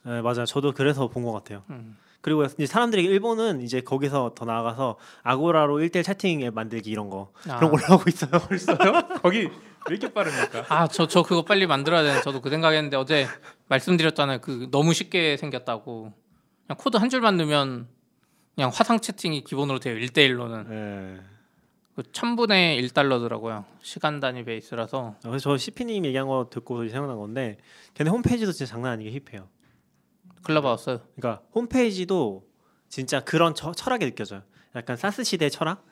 네, 맞아요. 저도 그래서 본 것 같아요. 음. 그리고 이제 사람들이 일본은 이제 거기서 더 나아가서 아고라로 1대1 채팅 앱 만들기 이런 거 아. 그런 거 올라오고 있어요. 벌써요? 거기 왜 이렇게 빠릅니까? 아, 저, 저 그거 빨리 만들어야 되는 저도 그 생각했는데 어제 말씀드렸잖아요. 그 너무 쉽게 생겼다고. 그냥 코드 한 줄만 넣으면 그냥 화상 채팅이 기본으로 돼요. 1대1로는. 네. 그 1000분의 1달러더라고요. 시간 단위 베이스라서. 그래서 저 CP님 얘기한 거 듣고 생각난 건데 걔네 홈페이지도 진짜 장난 아니게 hip해요. Clubhouse. 그러니까 홈페이지도 진짜 그런 처, 철학이 느껴져요. 약간 SaaS 시대의 철학.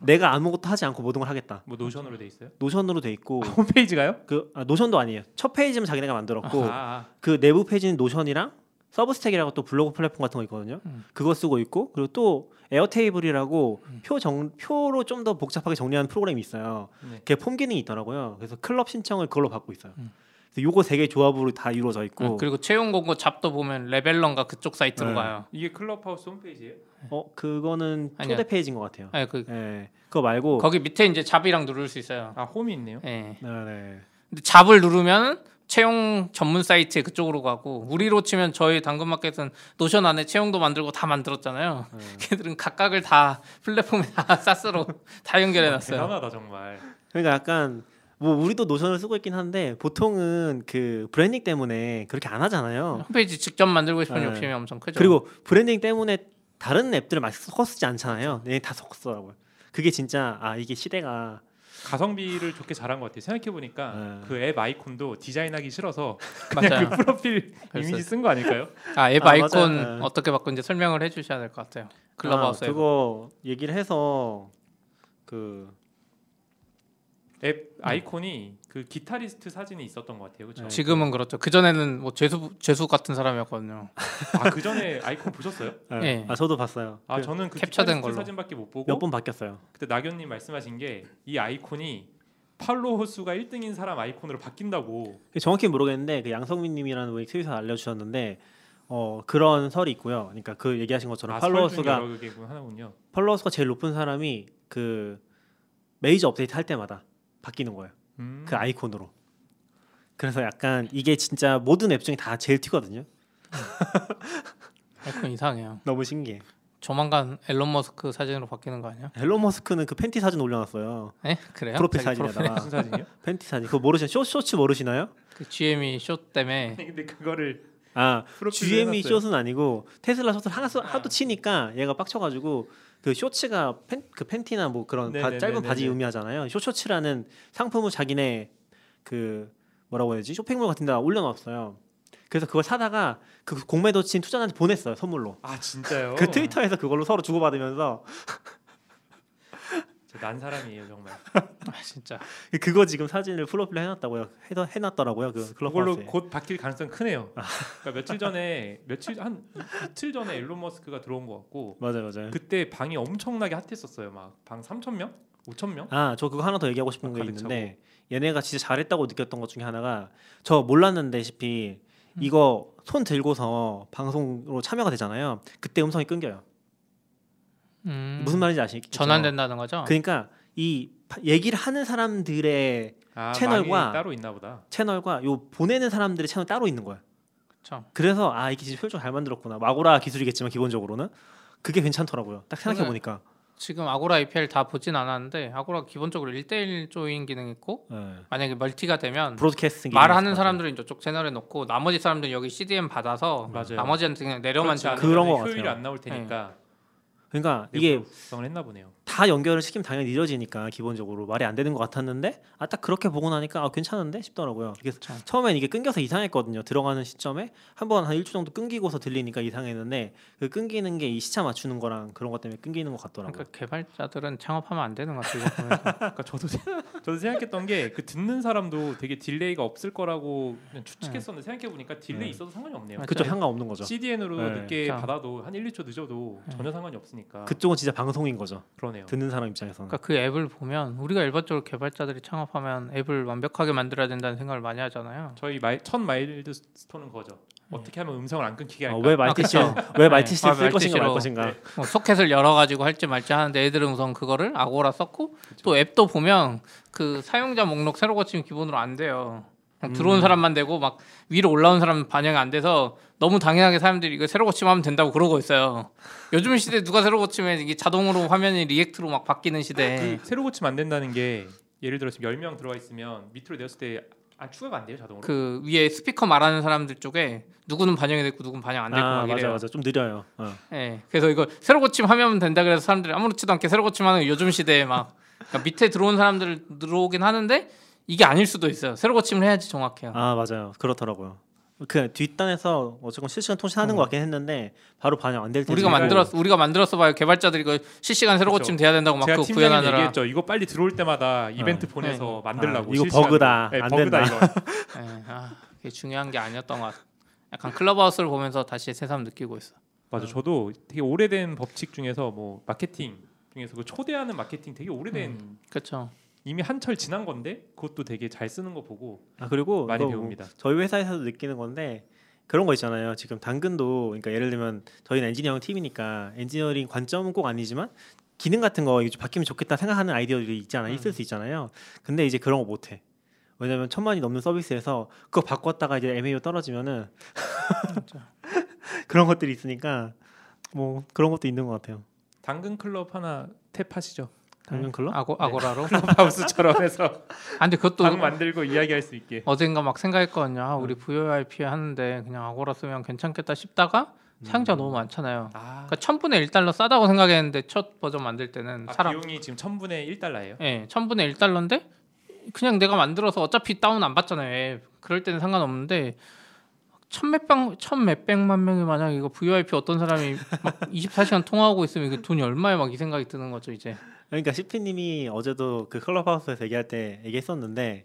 내가 아무것도 하지 않고 모든 걸 하겠다. 뭐 Notion으로 돼 있어요? Notion으로 돼 있고 *laughs* 홈페이지가요? 그 아, Notion도 아니에요. 첫 페이지는 자기네가 만들었고 아, 아. 그 내부 페이지는 Notion이랑 Substack이라고 또 블로그 플랫폼 같은 거 있거든요. 음. 그거 쓰고 있고 그리고 또 Airtable이라고 음. 표 정, 표로 좀 더 복잡하게 정리하는 프로그램이 있어요. 네. 그게 폼 기능이 있더라고요. 그래서 클럽 신청을 그걸로 받고 있어요. 음. 그래서 요거 세 개 조합으로 다 이루어져 있고 음, 그리고 채용 공고 job도 보면 Lever런가 그쪽 사이트로 네. 가요. 이게 클럽하우스 홈페이지예요? 어 그거는 아니요. 초대 페이지인 것 같아요. 네, 그 예, 그거 말고 거기 밑에 이제 job이랑 누를 수 있어요. 아 홈이 있네요. 예. 네, 네. 근데 job을 누르면 채용 전문 사이트에 그쪽으로 가고 우리로 치면 저희 당근마켓은 Notion 안에 채용도 만들고 다 만들었잖아요. 네. *laughs* 걔들은 각각을 다 플랫폼에 다 *laughs* SaaS로 다 연결해 놨어요. 대단하다 정말. 그러니까 약간 뭐 우리도 Notion을 쓰고 있긴 한데 보통은 그 브랜딩 때문에 그렇게 안 하잖아요. 홈페이지 직접 만들고 싶은 네. 욕심이 엄청 크죠. 그리고 브랜딩 때문에 다른 앱들을 많이 섞어 쓰지 않잖아요. 얘 다 섞었더라고요. 그게 진짜 아 이게 시대가 가성비를 좋게 잘한 것 같아요. 생각해 보니까 네. 그앱 아이콘도 디자인하기 싫어서 *laughs* 그냥 맞아요. 그 프로필. 이미지 쓴 거 아닐까요? 아, 앱 아, 아이콘 맞아요. 네. 어떻게 바꾼지 설명을 해주셔야 될 것 같아요. 클럽하우스 아, 앱. 그거 얘기를 해서 그 앱 아이콘이 그 기타리스트 사진이 있었던 것 같아요. 그렇죠? 네. 지금은 그렇죠. 그 전에는 뭐 재수 재수 같은 사람이었거든요. 아 그 전에 아이콘 보셨어요? 예. *laughs* 아 저도 봤어요. 아 저는 그 캡처된 걸로. 사진밖에 못 보고 몇 번 바뀌었어요. 그때 낙연님 말씀하신 게 이 아이콘이 팔로워 수가 1등인 사람 아이콘으로 바뀐다고. 정확히 모르겠는데 그 양성민님이라는 분이 트위터 알려주셨는데 어 그런 설이 있고요. 그러니까 그 얘기하신 것처럼 아, 팔로워 수가. 팔로워 수가 제일 높은 사람이 그 메이저 업데이트 할 때마다 바뀌는 거예요. 음. 그 아이콘으로. 그래서 약간 이게 진짜 모든 앱 중에 다 제일 튀거든요. 아이콘 이상해요. *laughs* 너무 신기해. 조만간 일론 머스크 사진으로 바뀌는 거 아니야? 일론 머스크는 그 팬티 사진 올려놨어요. 에? 그래요? 프로필 사진에다가. 무슨 *laughs* 사진이요? 팬티 사진. 그거 모르시나요? 쇼, 쇼츠 모르시나요? 그 GME 쇼 때문에 *laughs* 근데 그거를 아 프로필로 GME 해놨어요. 숏은 아니고 Tesla short을 하도, 하도 아. 치니까 얘가 빡쳐가지고 그 쇼츠가 팬, 그 팬티나 뭐 그런 바. 짧은 바지 의미하잖아요. 쇼쇼츠라는 상품을 자기네 그 뭐라고 해야 되지 쇼핑몰 같은 데다 올려놨어요. 그래서 그걸 사다가 그 공매도친 투자자한테 보냈어요 선물로. 아 진짜요? 그 트위터에서 그걸로 서로 주고받으면서 난 사람이에요 정말. *laughs* 아 진짜 그거 지금 사진을 프로필로 해놨다고요. 해, 해놨더라고요. 그 그걸로 클럽하우스에. 곧 바뀔 가능성 크네요. 그러니까 며칠 전에 며칠 한 이틀 전에 일론 머스크가 들어온 것 같고 맞아요, 맞아요. 그때 방이 엄청나게 핫했었어요. 막 방 3천 명, 5천 명. 아, 저 그거 하나 더 얘기하고 싶은 게 있는데 얘네가 진짜 잘했다고 느꼈던 것 중에 하나가 저 몰랐는데시피 이거 손 들고서 방송으로 참여가 되잖아요. 그때 음성이 끊겨요. 음, 무슨 말인지 아시겠죠? 전환된다는 거죠? 그러니까 이 파- 얘기를 하는 사람들의 아, 채널과- 따로 있나 보다. 채널과 요 보내는 사람들의 채널 따로 있는 거예요. 그렇죠. 그래서 아 이게 진짜 효율적 잘 만들었구나. 마고라 기술이겠지만 기본적으로는 그게 괜찮더라고요. 딱 생각해 보니까. 지금 아고라 API를 다 보진 않았는데 아고라 기본적으로 1대1 조인 기능 있고 네. 만약에 멀티가 되면 브로드캐스팅 말하는 사람들은 저쪽 채널에 놓고 나머지 사람들은 여기 CDN 받아서 맞아요. 나머지한테 그냥 내려만 주는 않으면 그런 것 효율이 같아요. 안 나올 테니까 그러니까 이게 구성을 했나 보네요. 다 연결을 시키면 당연히 늦어지니까 기본적으로 말이 안 되는 것 같았는데 아 딱 그렇게 보고 나니까 아, 괜찮은데 싶더라고요. 이게. 처음엔 이게 끊겨서 이상했거든요. 들어가는 시점에 한 번 한 일주 정도 끊기고서 들리니까 이상했는데 그 끊기는 게 이 시차 맞추는 거랑 그런 것 때문에 끊기는 것 같더라고요. 그러니까 개발자들은 창업하면 안 되는 것 같아요. *laughs* 그러니까 저도 저도 생각했던 게 그 듣는 사람도 되게 delay가 없을 거라고 그냥 추측했었는데 생각해 보니까 delay 네. 있어도 상관이 없네요. 그쵸 상관 없는 거죠. CDN으로 네. 늦게 그쵸. 받아도 한 1, 2초 늦어도 네. 전혀 상관이 없으니까 그쪽은 진짜 방송인 거죠. 그러네 요. 듣는 사람 입장에서는. 그러니까 그 앱을 보면 우리가 일반적으로 개발자들이 창업하면 앱을 완벽하게 만들어야 된다는 생각을 많이 하잖아요. 저희 마이, 첫 milestone은 거죠. 어떻게 하면 음성을 안 끊기게 어, 할까? WebRTC 아, 왜 네. RTC 아, 쓸 것인가 말. 것인가. 네. 뭐 소켓을 열어 가지고 할지 말지 하는데 애들은 우선 그거를 아고라 썼고 그쵸. 또 앱도 보면 그 사용자 목록 새로 고치면 기본으로 안 돼요. 그냥 음. 들어온 사람만 되고 막 위로 올라온 사람 반영이 안 돼서 너무 당연하게 사람들이 이거 새로 고치면 하면 된다고 그러고 있어요. 요즘 시대 누가 새로 고치면 이게 자동으로 화면이 React로 막 바뀌는 시대. 그 새로 고치면 안 된다는 게 예를 들어 지금 10명 들어가 있으면 밑으로 내렸을 때 아, 추가가 안 돼요 자동으로? 그 위에 스피커 말하는 사람들 쪽에 누구는 반영이 됐고 누구는 반영 안 됐고 아막 맞아 이래요. 맞아 좀 느려요. 어. 예. 그래서 이거 새로 고치면 하면 된다 그래서 사람들이 아무렇지도 않게 새로 고치면 하는 요즘 시대에 막 그러니까 밑에 들어온 사람들 들어오긴 하는데 이게 아닐 수도 있어요. 새로 고치면 해야지 정확해요. 아 맞아요 그렇더라고요. 그 뒷단에서 어쨌건 실시간 통신하는 것 같긴 했는데 바로 반영 안될 때. 우리가 만들었 우리가 만들었어 봐요. 개발자들이 이거 실시간 새로 그렇죠. 고치면 돼야 된다고 막 제가 구현하느라. 얘기했죠. 이거 빨리 들어올 때마다 이벤트 네. 보내서 만들라고. 아, 이거. 버그다. 네, 안 버그다 된다. 이거. 예. *laughs* 아, 그게 중요한 게 아니었던 것 같아. 약간 클럽하우스를 보면서 다시 새삼 느끼고 있어. 맞아. 저도 되게 오래된 법칙 중에서 뭐 마케팅 중에서 그 초대하는 마케팅 되게 오래된 음, 그렇죠. 이미 한철 지난 건데 그것도 되게 잘 쓰는 거 보고 아 그리고 많이 이거 뭐 배웁니다. 저희 회사에서도 느끼는 건데 그런 거 있잖아요. 지금 당근도 그러니까 예를 들면 저희는 엔지니어링 팀이니까 엔지니어링 관점은 꼭 아니지만 기능 같은 거 이게 좀 바뀌면 좋겠다 생각하는 아이디어들이 있잖아요. 있을 수 있잖아요. 근데 이제 그런 거 못해. 왜냐면 천만이 넘는 서비스에서 그거 바꿨다가 이제 MAU 떨어지면은 *laughs* 그런 것들이 있으니까 뭐 그런 것도 있는 것 같아요. 당근 클럽 하나 탭하시죠. 당근 클럽? 아고 아고라로. *laughs* 클럽하우스처럼 해서 아 근데 그것도 방 만들고 이야기할 수 있게. 어젠가 막 생각했거든요. 아, 우리 VoIP 하는데 그냥 아고라 쓰면 괜찮겠다 싶다가 사용자 가 너무 많잖아요. 아, 그러니까 천분의 1달러 싸다고 생각했는데 첫 버전 만들 때는 아, 사람 비용이 지금 천분의 1달러예요. 예, 천분의 1달러인데 그냥 내가 만들어서 어차피 다운 안 받잖아요. 앱. 그럴 때는 상관없는데 천 몇백 천 몇백만 명이 만약 이거 VoIP 어떤 사람이 막 *laughs* 24시간 통화하고 있으면 이게 돈이 얼마에 막 이 생각이 드는 거죠, 이제. 그러니까 시피님이 어제도 그 클럽하우스에서 얘기할 때 얘기했었는데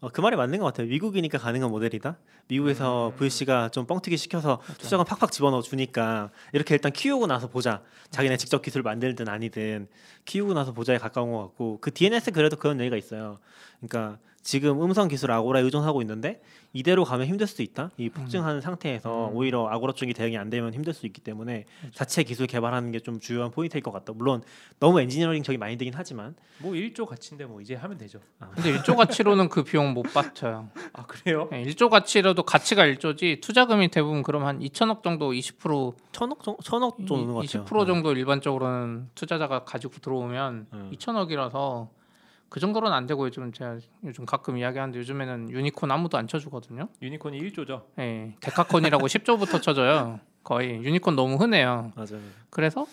어, 그 말이 맞는 것 같아요. 미국이니까 가능한 모델이다. 미국에서 음. VC가 좀 뻥튀기 시켜서 투자금 팍팍 집어넣어 주니까 이렇게 일단 키우고 나서 보자. 자기네 직접 기술 만들든 아니든 키우고 나서 보자에 가까운 것 같고 그 DNS 그래도 그런 얘기가 있어요. 그러니까 지금 음성 기술 아고라에 의존하고 있는데 이대로 가면 힘들 수도 있다. 이 폭증하는 상태에서 음. 오히려 아고라 쪽이 대응이 안 되면 힘들 수 있기 때문에 자체 기술 개발하는 게 좀 주요한 포인트일 것 같다. 물론 너무 엔지니어링 적이 많이 되긴 하지만 뭐 1조 가치인데 뭐 이제 하면 되죠. 근데 1조 가치로는 그 비용 못 받쳐요. *laughs* 아 그래요? 네, 1조 가치로도 가치가 1조지 투자금이 대부분 그럼 한 2천억 정도 20% 천억 정 천억 정도 되는 것 같아요. 20% 정도 일반적으로는 투자자가 가지고 들어오면 음. 2천억이라서 그 정도로는 안 되고 요즘 제가 요즘 가끔 이야기하는데 요즘에는 유니콘 아무도 안 쳐주거든요. 유니콘이 1조죠. 예, decacorn이라고 10조부터 쳐줘요. 거의 유니콘 너무 흔해요. 맞아요. 그래서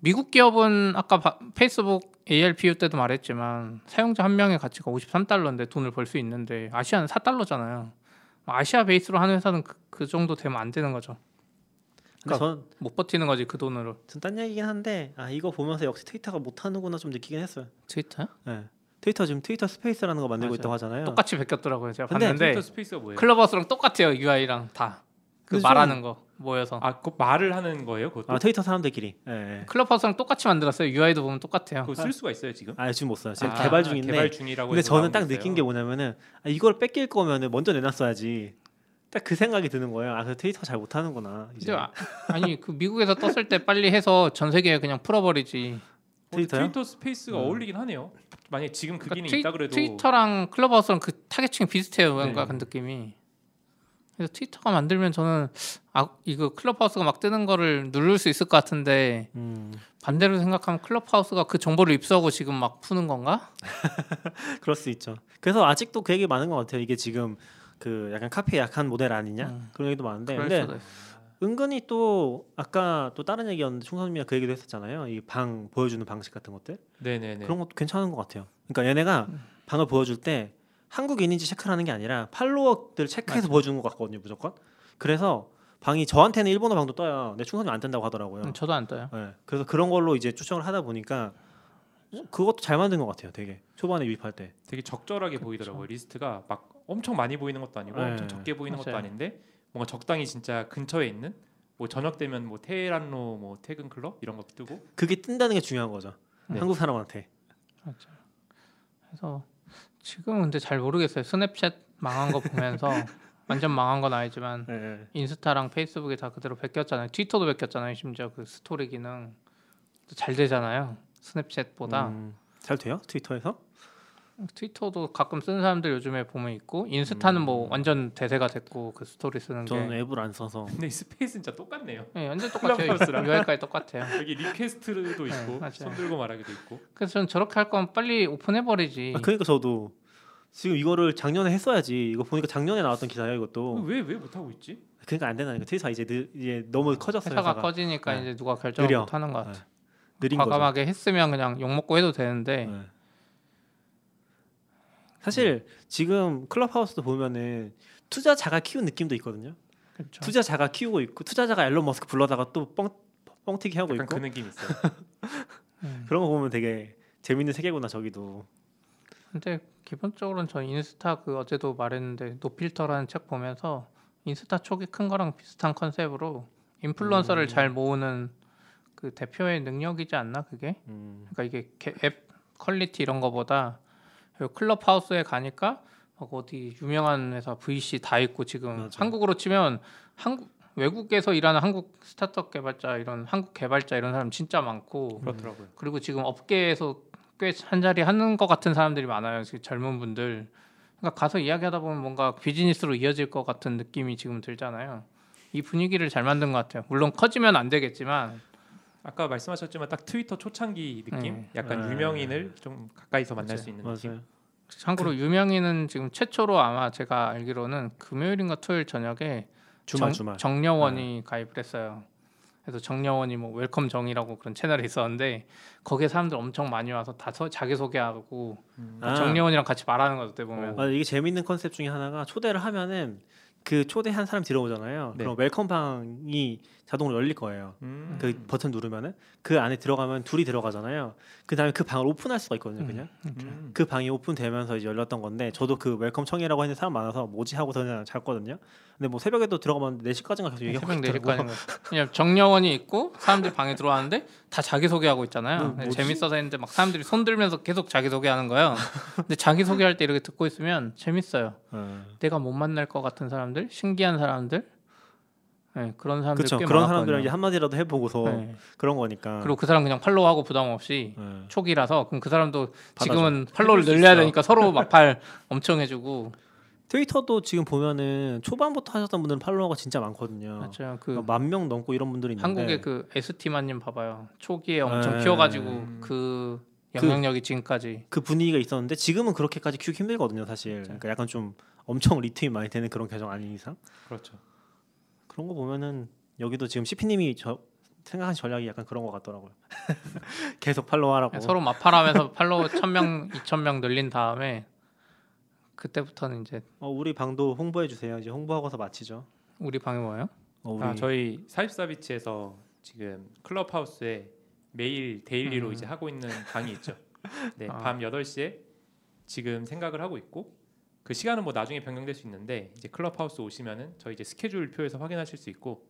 미국 기업은 아까 바- 페이스북 ARPU 때도 말했지만 사용자 한 명의 가치가 53달러인데 돈을 벌 수 있는데 아시아는 4달러잖아요. 아시아 베이스로 하는 회사는 그, 그 정도 되면 안 되는 거죠. 그러니까 전, 못 버티는 거지 그 돈으로. 좀 딴 얘기긴 한데 아 이거 보면서 역시 트위터가 못 하는구나 좀 느끼긴 했어요. 트위터요? 네. 트위터 지금 트위터 스페이스라는 거 만들고 맞아요. 있다고 하잖아요. 똑같이 베꼈더라고요. 제가 근데 봤는데 트위터 스페이스가 뭐예요? 클럽하우스랑 똑같아요. UI랑 다. 그 근데 말하는 거 모여서. 아, 그 말을 하는 거예요? 그것도? 아 트위터 사람들끼리. 예. 예. 클럽하우스랑 똑같이 만들었어요. UI도 보면 똑같아요. 그거 쓸 수가 있어요 지금? 아 지금 못 써요. 지금 아, 개발 중인데. 개발 중이라고 근데 해서 저는 딱게 느낀 있어요. 게 뭐냐면은 아, 이걸 뺏길 거면은 먼저 내놨어야지. 딱 그 생각이 드는 거예요. 아, 그 트위터 잘 못하는구나. 이제. 아, 아니 그 미국에서 떴을 때 빨리 해서 전 세계에 그냥 풀어버리지. 어, 트위터요? 트위터 스페이스가 음. 어울리긴 하네요. 만약 지금 그 기능이 그러니까 있다 그래도 트위터랑 클럽하우스랑 그 타겟층이 비슷해요. 뭔가 네. 그 느낌이. 그래서 트위터가 만들면 저는 아 이거 클럽하우스가 막 뜨는 거를 누를 수 있을 것 같은데 음, 반대로 생각하면 클럽하우스가 그 정보를 입수하고 지금 막 푸는 건가? *laughs* 그럴 수 있죠. 그래서 아직도 그 얘기 많은 것 같아요. 이게 지금 그 약간 카피에 약한 모델 아니냐 음. 그런 얘기도 많은데 근데. 은근히 또 아까 또 다른 얘기였는데 총선님이가 그 얘기도 했었잖아요. 이 방 보여주는 방식 같은 것들 네네네. 그런 것도 괜찮은 것 같아요. 그러니까 얘네가 방을 보여줄 때 한국인인지 체크를 하는 게 아니라 팔로워들 체크해서. 보여주는 것 같거든요, 무조건. 그래서 방이 저한테는 일본어 방도 떠요. 근데 충선님 안 뜬다고 하더라고요. 음, 저도 안 떠요. 네, 그래서 그런 걸로 이제 추정을 하다 보니까 어, 그것도 잘 만든 것 같아요. 되게 초반에 유입할 때. 되게 적절하게 보이더라고요. 리스트가 막 엄청 많이 보이는 것도 아니고 네. 엄청 적게 보이는 것도 맞아요. 아닌데 뭔가 적당히 진짜 근처에 있는 뭐 저녁 되면 뭐 테헤란로 뭐 퇴근 클럽 이런 거 뜨고 그게 뜬다는 게 중요한 거죠. 네. 한국 사람한테. 그래서 지금 근데 잘 모르겠어요. 스냅챗 망한 거 보면서 *laughs* 완전 망한 건 아니지만 네, 네. 인스타랑 페이스북이 다 그대로 베꼈잖아요. 트위터도 베꼈잖아요. 심지어 그 스토리 기능 잘 되잖아요. 스냅챗보다 음, 잘 돼요? 트위터에서? 트위터도 가끔 쓰는 사람들 요즘에 보면 있고 인스타는 뭐 완전 대세가 됐고 그 스토리 쓰는 게 저는 앱을 안 써서. 근데 이 스페이스 진짜 똑같네요. 네, 완전 똑같아요. UI까지 똑같아요. *laughs* 여기 request도 네, 있고 맞아요. 손 들고 말하기도 있고 그래서 저는 저렇게 할 거면 빨리 오픈해 버리지. 아, 그러니까 저도 지금 이거를 작년에 했어야지. 이거 보니까 작년에 나왔던 기사예요, 이것도. 왜 왜 못 하고 있지? 그러니까 안 된다니까. 트위터 이제 느, 이제 너무 커졌어요. 회사가 회사가. 커지니까 네. 이제 누가 결정을. 못 하는 것 네. 같아. 느린 거죠. 과감하게 했으면 그냥 욕 먹고 해도 되는데 네. 사실 지금 클럽하우스도 보면은 투자자가 키운 느낌도 있거든요. 그렇죠. 투자자가 키우고 있고 투자자가 일론 머스크 불러다가 또 뻥 뻥튀기 하고 약간 있고 그 느낌 있어요. 음. *laughs* 그런 거 보면 되게 재밌는 세계구나 저기도. 근데 기본적으로는 저 인스타 그 어제도 말했는데 노필터라는 책 보면서 인스타 초기 큰 거랑 비슷한 컨셉으로 인플루언서를 음. 잘 모으는 그 대표의 능력이지 않나 그게? 음. 그러니까 이게 개- 앱 quality 이런 거보다 클럽하우스에 가니까 막 어디 유명한 회사 VC 다 있고 지금 맞아요. 한국으로 치면 한국 외국에서 일하는 한국 스타트업 개발자 이런 한국 개발자 이런 사람 진짜 많고 그렇더라고요. 그리고 지금 업계에서 꽤 한 자리 하는 것 같은 사람들이 많아요. 젊은 분들. 그러니까 가서 이야기하다 보면 뭔가 비즈니스로 이어질 것 같은 느낌이 지금 들잖아요. 이 분위기를 잘 만든 것 같아요. 물론 커지면 안 되겠지만 아까 말씀하셨지만 딱 트위터 초창기 느낌, 네. 약간 네. 유명인을 좀 가까이서 만날 맞아요. 수 있는 느낌. 맞아요. 참고로 유명인은 지금 최초로 아마 제가 알기로는 금요일인가 토요일 저녁에 주말 정, 주말. 정려원이 가입을 했어요. 그래서 정려원이 뭐 welcome 정이라고 그런 채널이 있었는데 거기에 사람들 엄청 많이 와서 다 서- 자기 소개하고 음. 아. 정려원이랑 같이 말하는 거 어떻게 보면 아, 이게 재밌는 컨셉 중에 하나가 초대를 하면은 그 초대한 사람 들어오잖아요. 네. 그럼 welcome 방이 자동으로 열릴 거예요. 음. 그 버튼 누르면은 그 안에 들어가면 둘이 들어가잖아요. 그 다음에 그 방을 오픈할 수가 있거든요. 그냥 음. 그 방이 오픈되면서 이제 열렸던 건데 저도 그 welcome 정이라고 했는데 사람 많아서 뭐지 하고 그냥 잤거든요. 근데 뭐 새벽에도 들어가면 4시까지인가 계속 얘기하고 새벽 있더라고요. 4시까지 그냥 정려원이 있고 사람들이 방에 들어왔는데 다 자기소개하고 있잖아요. 뭐? 재밌어서 했는데 막 사람들이 손 들면서 계속 자기소개하는 거예요. 근데 자기소개할 때 이렇게 듣고 있으면 재밌어요. 어. 내가 못 만날 것 같은 사람 들, 신기한 사람들, 네, 그런 사람들 그렇죠. 꽤 그런 많았거든요. 사람들은 이제 한마디라도 해보고서 네. 그런 거니까. 그리고 그 사람 그냥 팔로우하고 부담 없이 네. 초기라서 그럼 그 사람도 받아줘. 지금은 팔로우를 늘려야. 되니까 서로 막팔 *laughs* 엄청 해주고 트위터도 지금 보면은 초반부터 하셨던 분들은 팔로워가 진짜 많거든요. 맞죠. 그만명 넘고 이런 분들이 있는데 한국의 그 ST만님 봐봐요. 초기에 엄청 네. 키워가지고 음. 그 영향력이 지금까지 그 분위기가 있었는데 지금은 그렇게까지 키우기 힘들거든요, 사실. 그렇죠. 그러니까 약간 좀 엄청 리트윗 많이 되는 그런 계정 아닌 이상 그렇죠. 그런 거 보면은 여기도 지금 CP님이 저 생각한 전략이 약간 그런 것 같더라고요. *laughs* 계속 팔로우하라고. 서로 맞팔하면서 팔로우 *laughs* 1000명, 2000명 늘린 다음에 그때부터는 이제 어, 우리 방도 홍보해 주세요. 이제 홍보하고서 마치죠. 우리 방이 뭐예요? 어, 우리 아, 저희 사입사비치에서 지금 클럽하우스에 매일 daily로 음. 이제 하고 있는 방이 있죠. *laughs* 네, 아. 밤 8시에 지금 생각을 하고 있고 그 시간은 뭐 나중에 변경될 수 있는데 이제 클럽하우스 오시면은 저희 이제 스케줄 표에서 확인하실 수 있고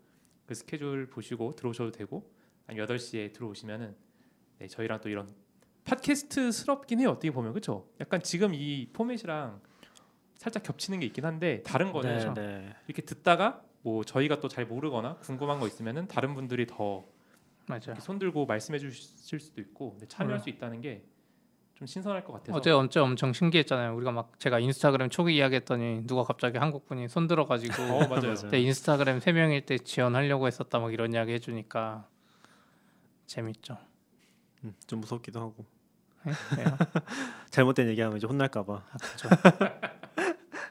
그 스케줄 보시고 들어오셔도 되고 아니 8시에 들어오시면은 네, 저희랑 또 이런 팟캐스트스럽긴 해요. 어떻게 보면 그렇죠? 약간 지금 이 포맷이랑 살짝 겹치는 게 있긴 한데 다른 거는 네, 네. 이렇게 듣다가 뭐 저희가 또 잘 모르거나 궁금한 거 있으면은 다른 분들이 더 맞아요. 이렇게 손 들고 말씀해 주실 수도 있고 참여할 음. 수 있다는 게 좀 신선할 것 같아서 어제 어제 엄청 신기했잖아요. 우리가 막 제가 인스타그램 초기 이야기했더니 누가 갑자기 한국 분이 손 들어가지고 어 맞아요. 맞아요. 그때 인스타그램 세 명일 때 지원하려고 했었다 막 이런 이야기 해주니까 재밌죠. 음, 좀 무섭기도 하고 네? *laughs* 잘못된 얘기하면 이제 혼날까봐. 아, 그렇죠.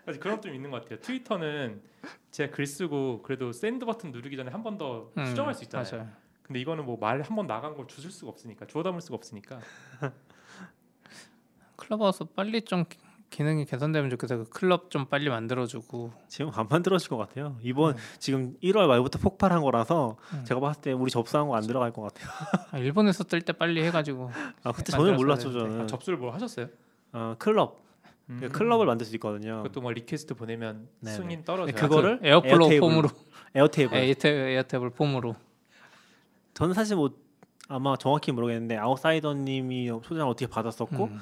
사실 *laughs* 그런 것도 좀 있는 것 같아요. 트위터는 제가 글 쓰고 그래도 send 버튼 누르기 전에 한 번더 음, 수정할 수 있잖아요. 맞아요. 근데 이거는 뭐 말 한 번 나간 걸 주울 수가 없으니까 주워 담을 수가 없으니까 *laughs* 클럽하우스 빨리 좀 기- 기능이 개선되면 좋겠어요. 그 클럽 좀 빨리 만들어주고 지금 안 만들어질 것 같아요. 이번 지금 1월 말부터 폭발한 거라서 음. 제가 봤을 때 우리 접수한 거 안 들어갈 것 같아요. 아, 일본에서 뜰 때 빨리 해가지고 *laughs* 아 그때 전혀 몰랐죠. 저는. 아, 접수를 뭐 하셨어요? 어, 클럽 음. 그 클럽을 만들 수 있거든요. 그것도 뭐 request 보내면 네네. 승인 떨어져요. 네, 그거를 그 Airflow Airtable. 폼으로 Airtable. Airta-, Airtable 폼으로 저는 사실 뭐 아마 정확히 모르겠는데 아웃사이더님이 초대장 어떻게 받았었고 음.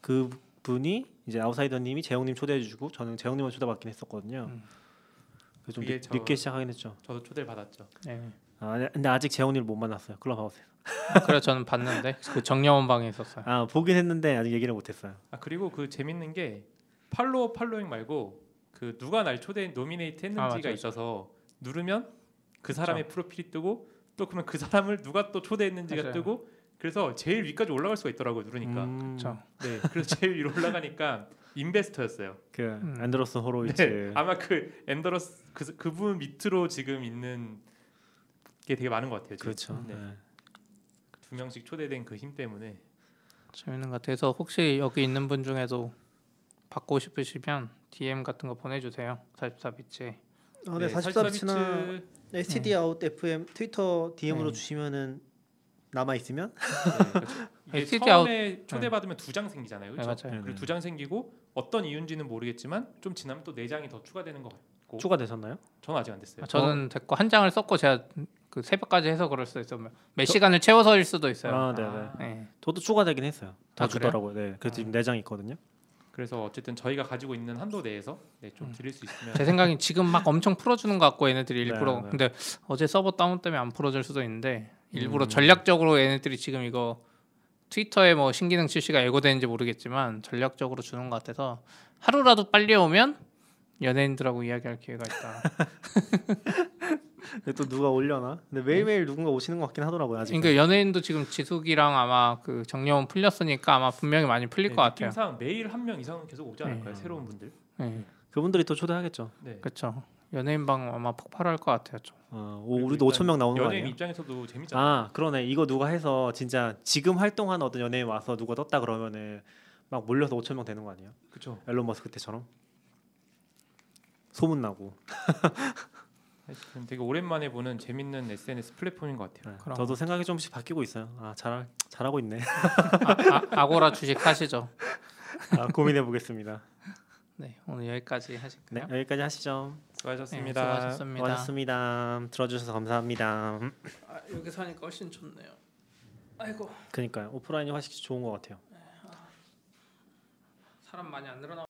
그 분이 이제 아웃사이더님이 재영님 초대해주고 저는 재영님을 초대받긴 했었거든요. 음. 그래서 좀 늦, 저- 늦게 시작하긴 했죠. 저도 초대를 받았죠. 네. 아, 근데 아직 재영님을 못 만났어요. 클럽하우스에서. 그래 저는 봤는데 그 정려원 방에 있었어요. 아 보긴 했는데 아직 얘기를 못했어요. 아 그리고 그 재밌는 게 follower following 말고 그 누가 날 초대 nominate 아, 했는지가 맞아요. 있어서 누르면 그 사람의 프로필이 뜨고 또 그러면 그 사람을 누가 또 초대했는지가 맞아요. 뜨고 그래서 제일 위까지 올라갈 수가 있더라고요 누르니까 음, 그렇죠. 네 그래서 제일 위로 올라가니까 investor였어요 그 음. Andreessen Horowitz. 네 아마 그 앤더러스 그 그분 밑으로 지금 있는 게 되게 많은 것 같아요 지금. 그렇죠. 네. 네. 두 명씩 초대된 그 힘 때문에 재밌는 것 같아서 혹시 여기 있는 분 중에도 받고 싶으시면 DM 같은 거 보내주세요. 44bits. 아, 네, 44bits나 bits- stdout FM 트위터 DM으로 네. 주시면은 남아 있으면 네, 그렇죠. *laughs* STD 처음에 초대받으면 두 장 생기잖아요. 네, 그렇죠? 맞아요. 그리고 두 장 생기고 어떤 이유인지는 모르겠지만 좀 지나면 또 네 장이 더 추가되는 것 같고 추가되셨나요? 저는 아직 안 됐어요. 아, 저는 됐고 한 장을 썼고 제가 그 새벽까지 해서 그럴 수도 있어요. 몇 시간을 채워서일 수도 있어요. 아, 네 네. 아, 네. 저도 추가되긴 했어요. 다 아? 주더라고요. 네. 그래서 지금 네 장 있거든요. 그래서 어쨌든 저희가 가지고 있는 한도 내에서 네, 좀 음. 드릴 수 있으면 제 생각엔 지금 막 엄청 풀어주는 것 같고 얘네들이 일부러 네, 네. 근데 어제 서버 다운 때문에 안 풀어줄 수도 있는데 일부러 음. 전략적으로 얘네들이 지금 이거 트위터에 뭐 신기능 출시가 예고되는지 모르겠지만 전략적으로 주는 것 같아서 하루라도 빨리 오면 연예인들하고 이야기할 기회가 있다. *laughs* 근데 또 누가 올려나? 근데 매일매일 누군가 오시는 것 같긴 하더라고요. 아직. 그러니까 연예인도 지금 지숙이랑 아마 그 정려원 풀렸으니까 아마 분명히 많이 풀릴 네, 것 같아요. 느낌상 매일 한 명 이상은 계속 오지 않을까요? 네. 새로운 분들. 네, 그분들이 또 초대하겠죠. 네. 그렇죠. 연예인 방 아마 폭발할 것 같아요. 좀. 어, 오, 우리도 일단 5천 명 나오는 거 연예인 아니에요? 입장에서도 재밌잖아요. 아 그러네. 이거 누가 해서 진짜 지금 활동하는 어떤 연예인 와서 누가 떴다 그러면은 막 몰려서 5천 명 되는 거 아니에요? 그렇죠. 앨런 머스크 때처럼. 소문 나고. 하여튼 되게 오랜만에 보는 재밌는 SNS 플랫폼인 것 같아요. 네. 저도 생각이 조금씩 바뀌고 있어요. 아, 잘 잘하고 있네. 아, 아, 아고라 주식 하시죠. 아, 고민해 보겠습니다. 네, 오늘 여기까지 네, 하실까요? 여기까지 하시죠. 수고하셨습니다. 네, 수고하셨습니다. 고맙습니다. 들어주셔서 감사합니다. 아, 여기서 하니까 훨씬 좋네요. 아이고 그러니까요. 오프라인이 훨씬 좋은 것 같아요. 사람 많이 안 늘어나.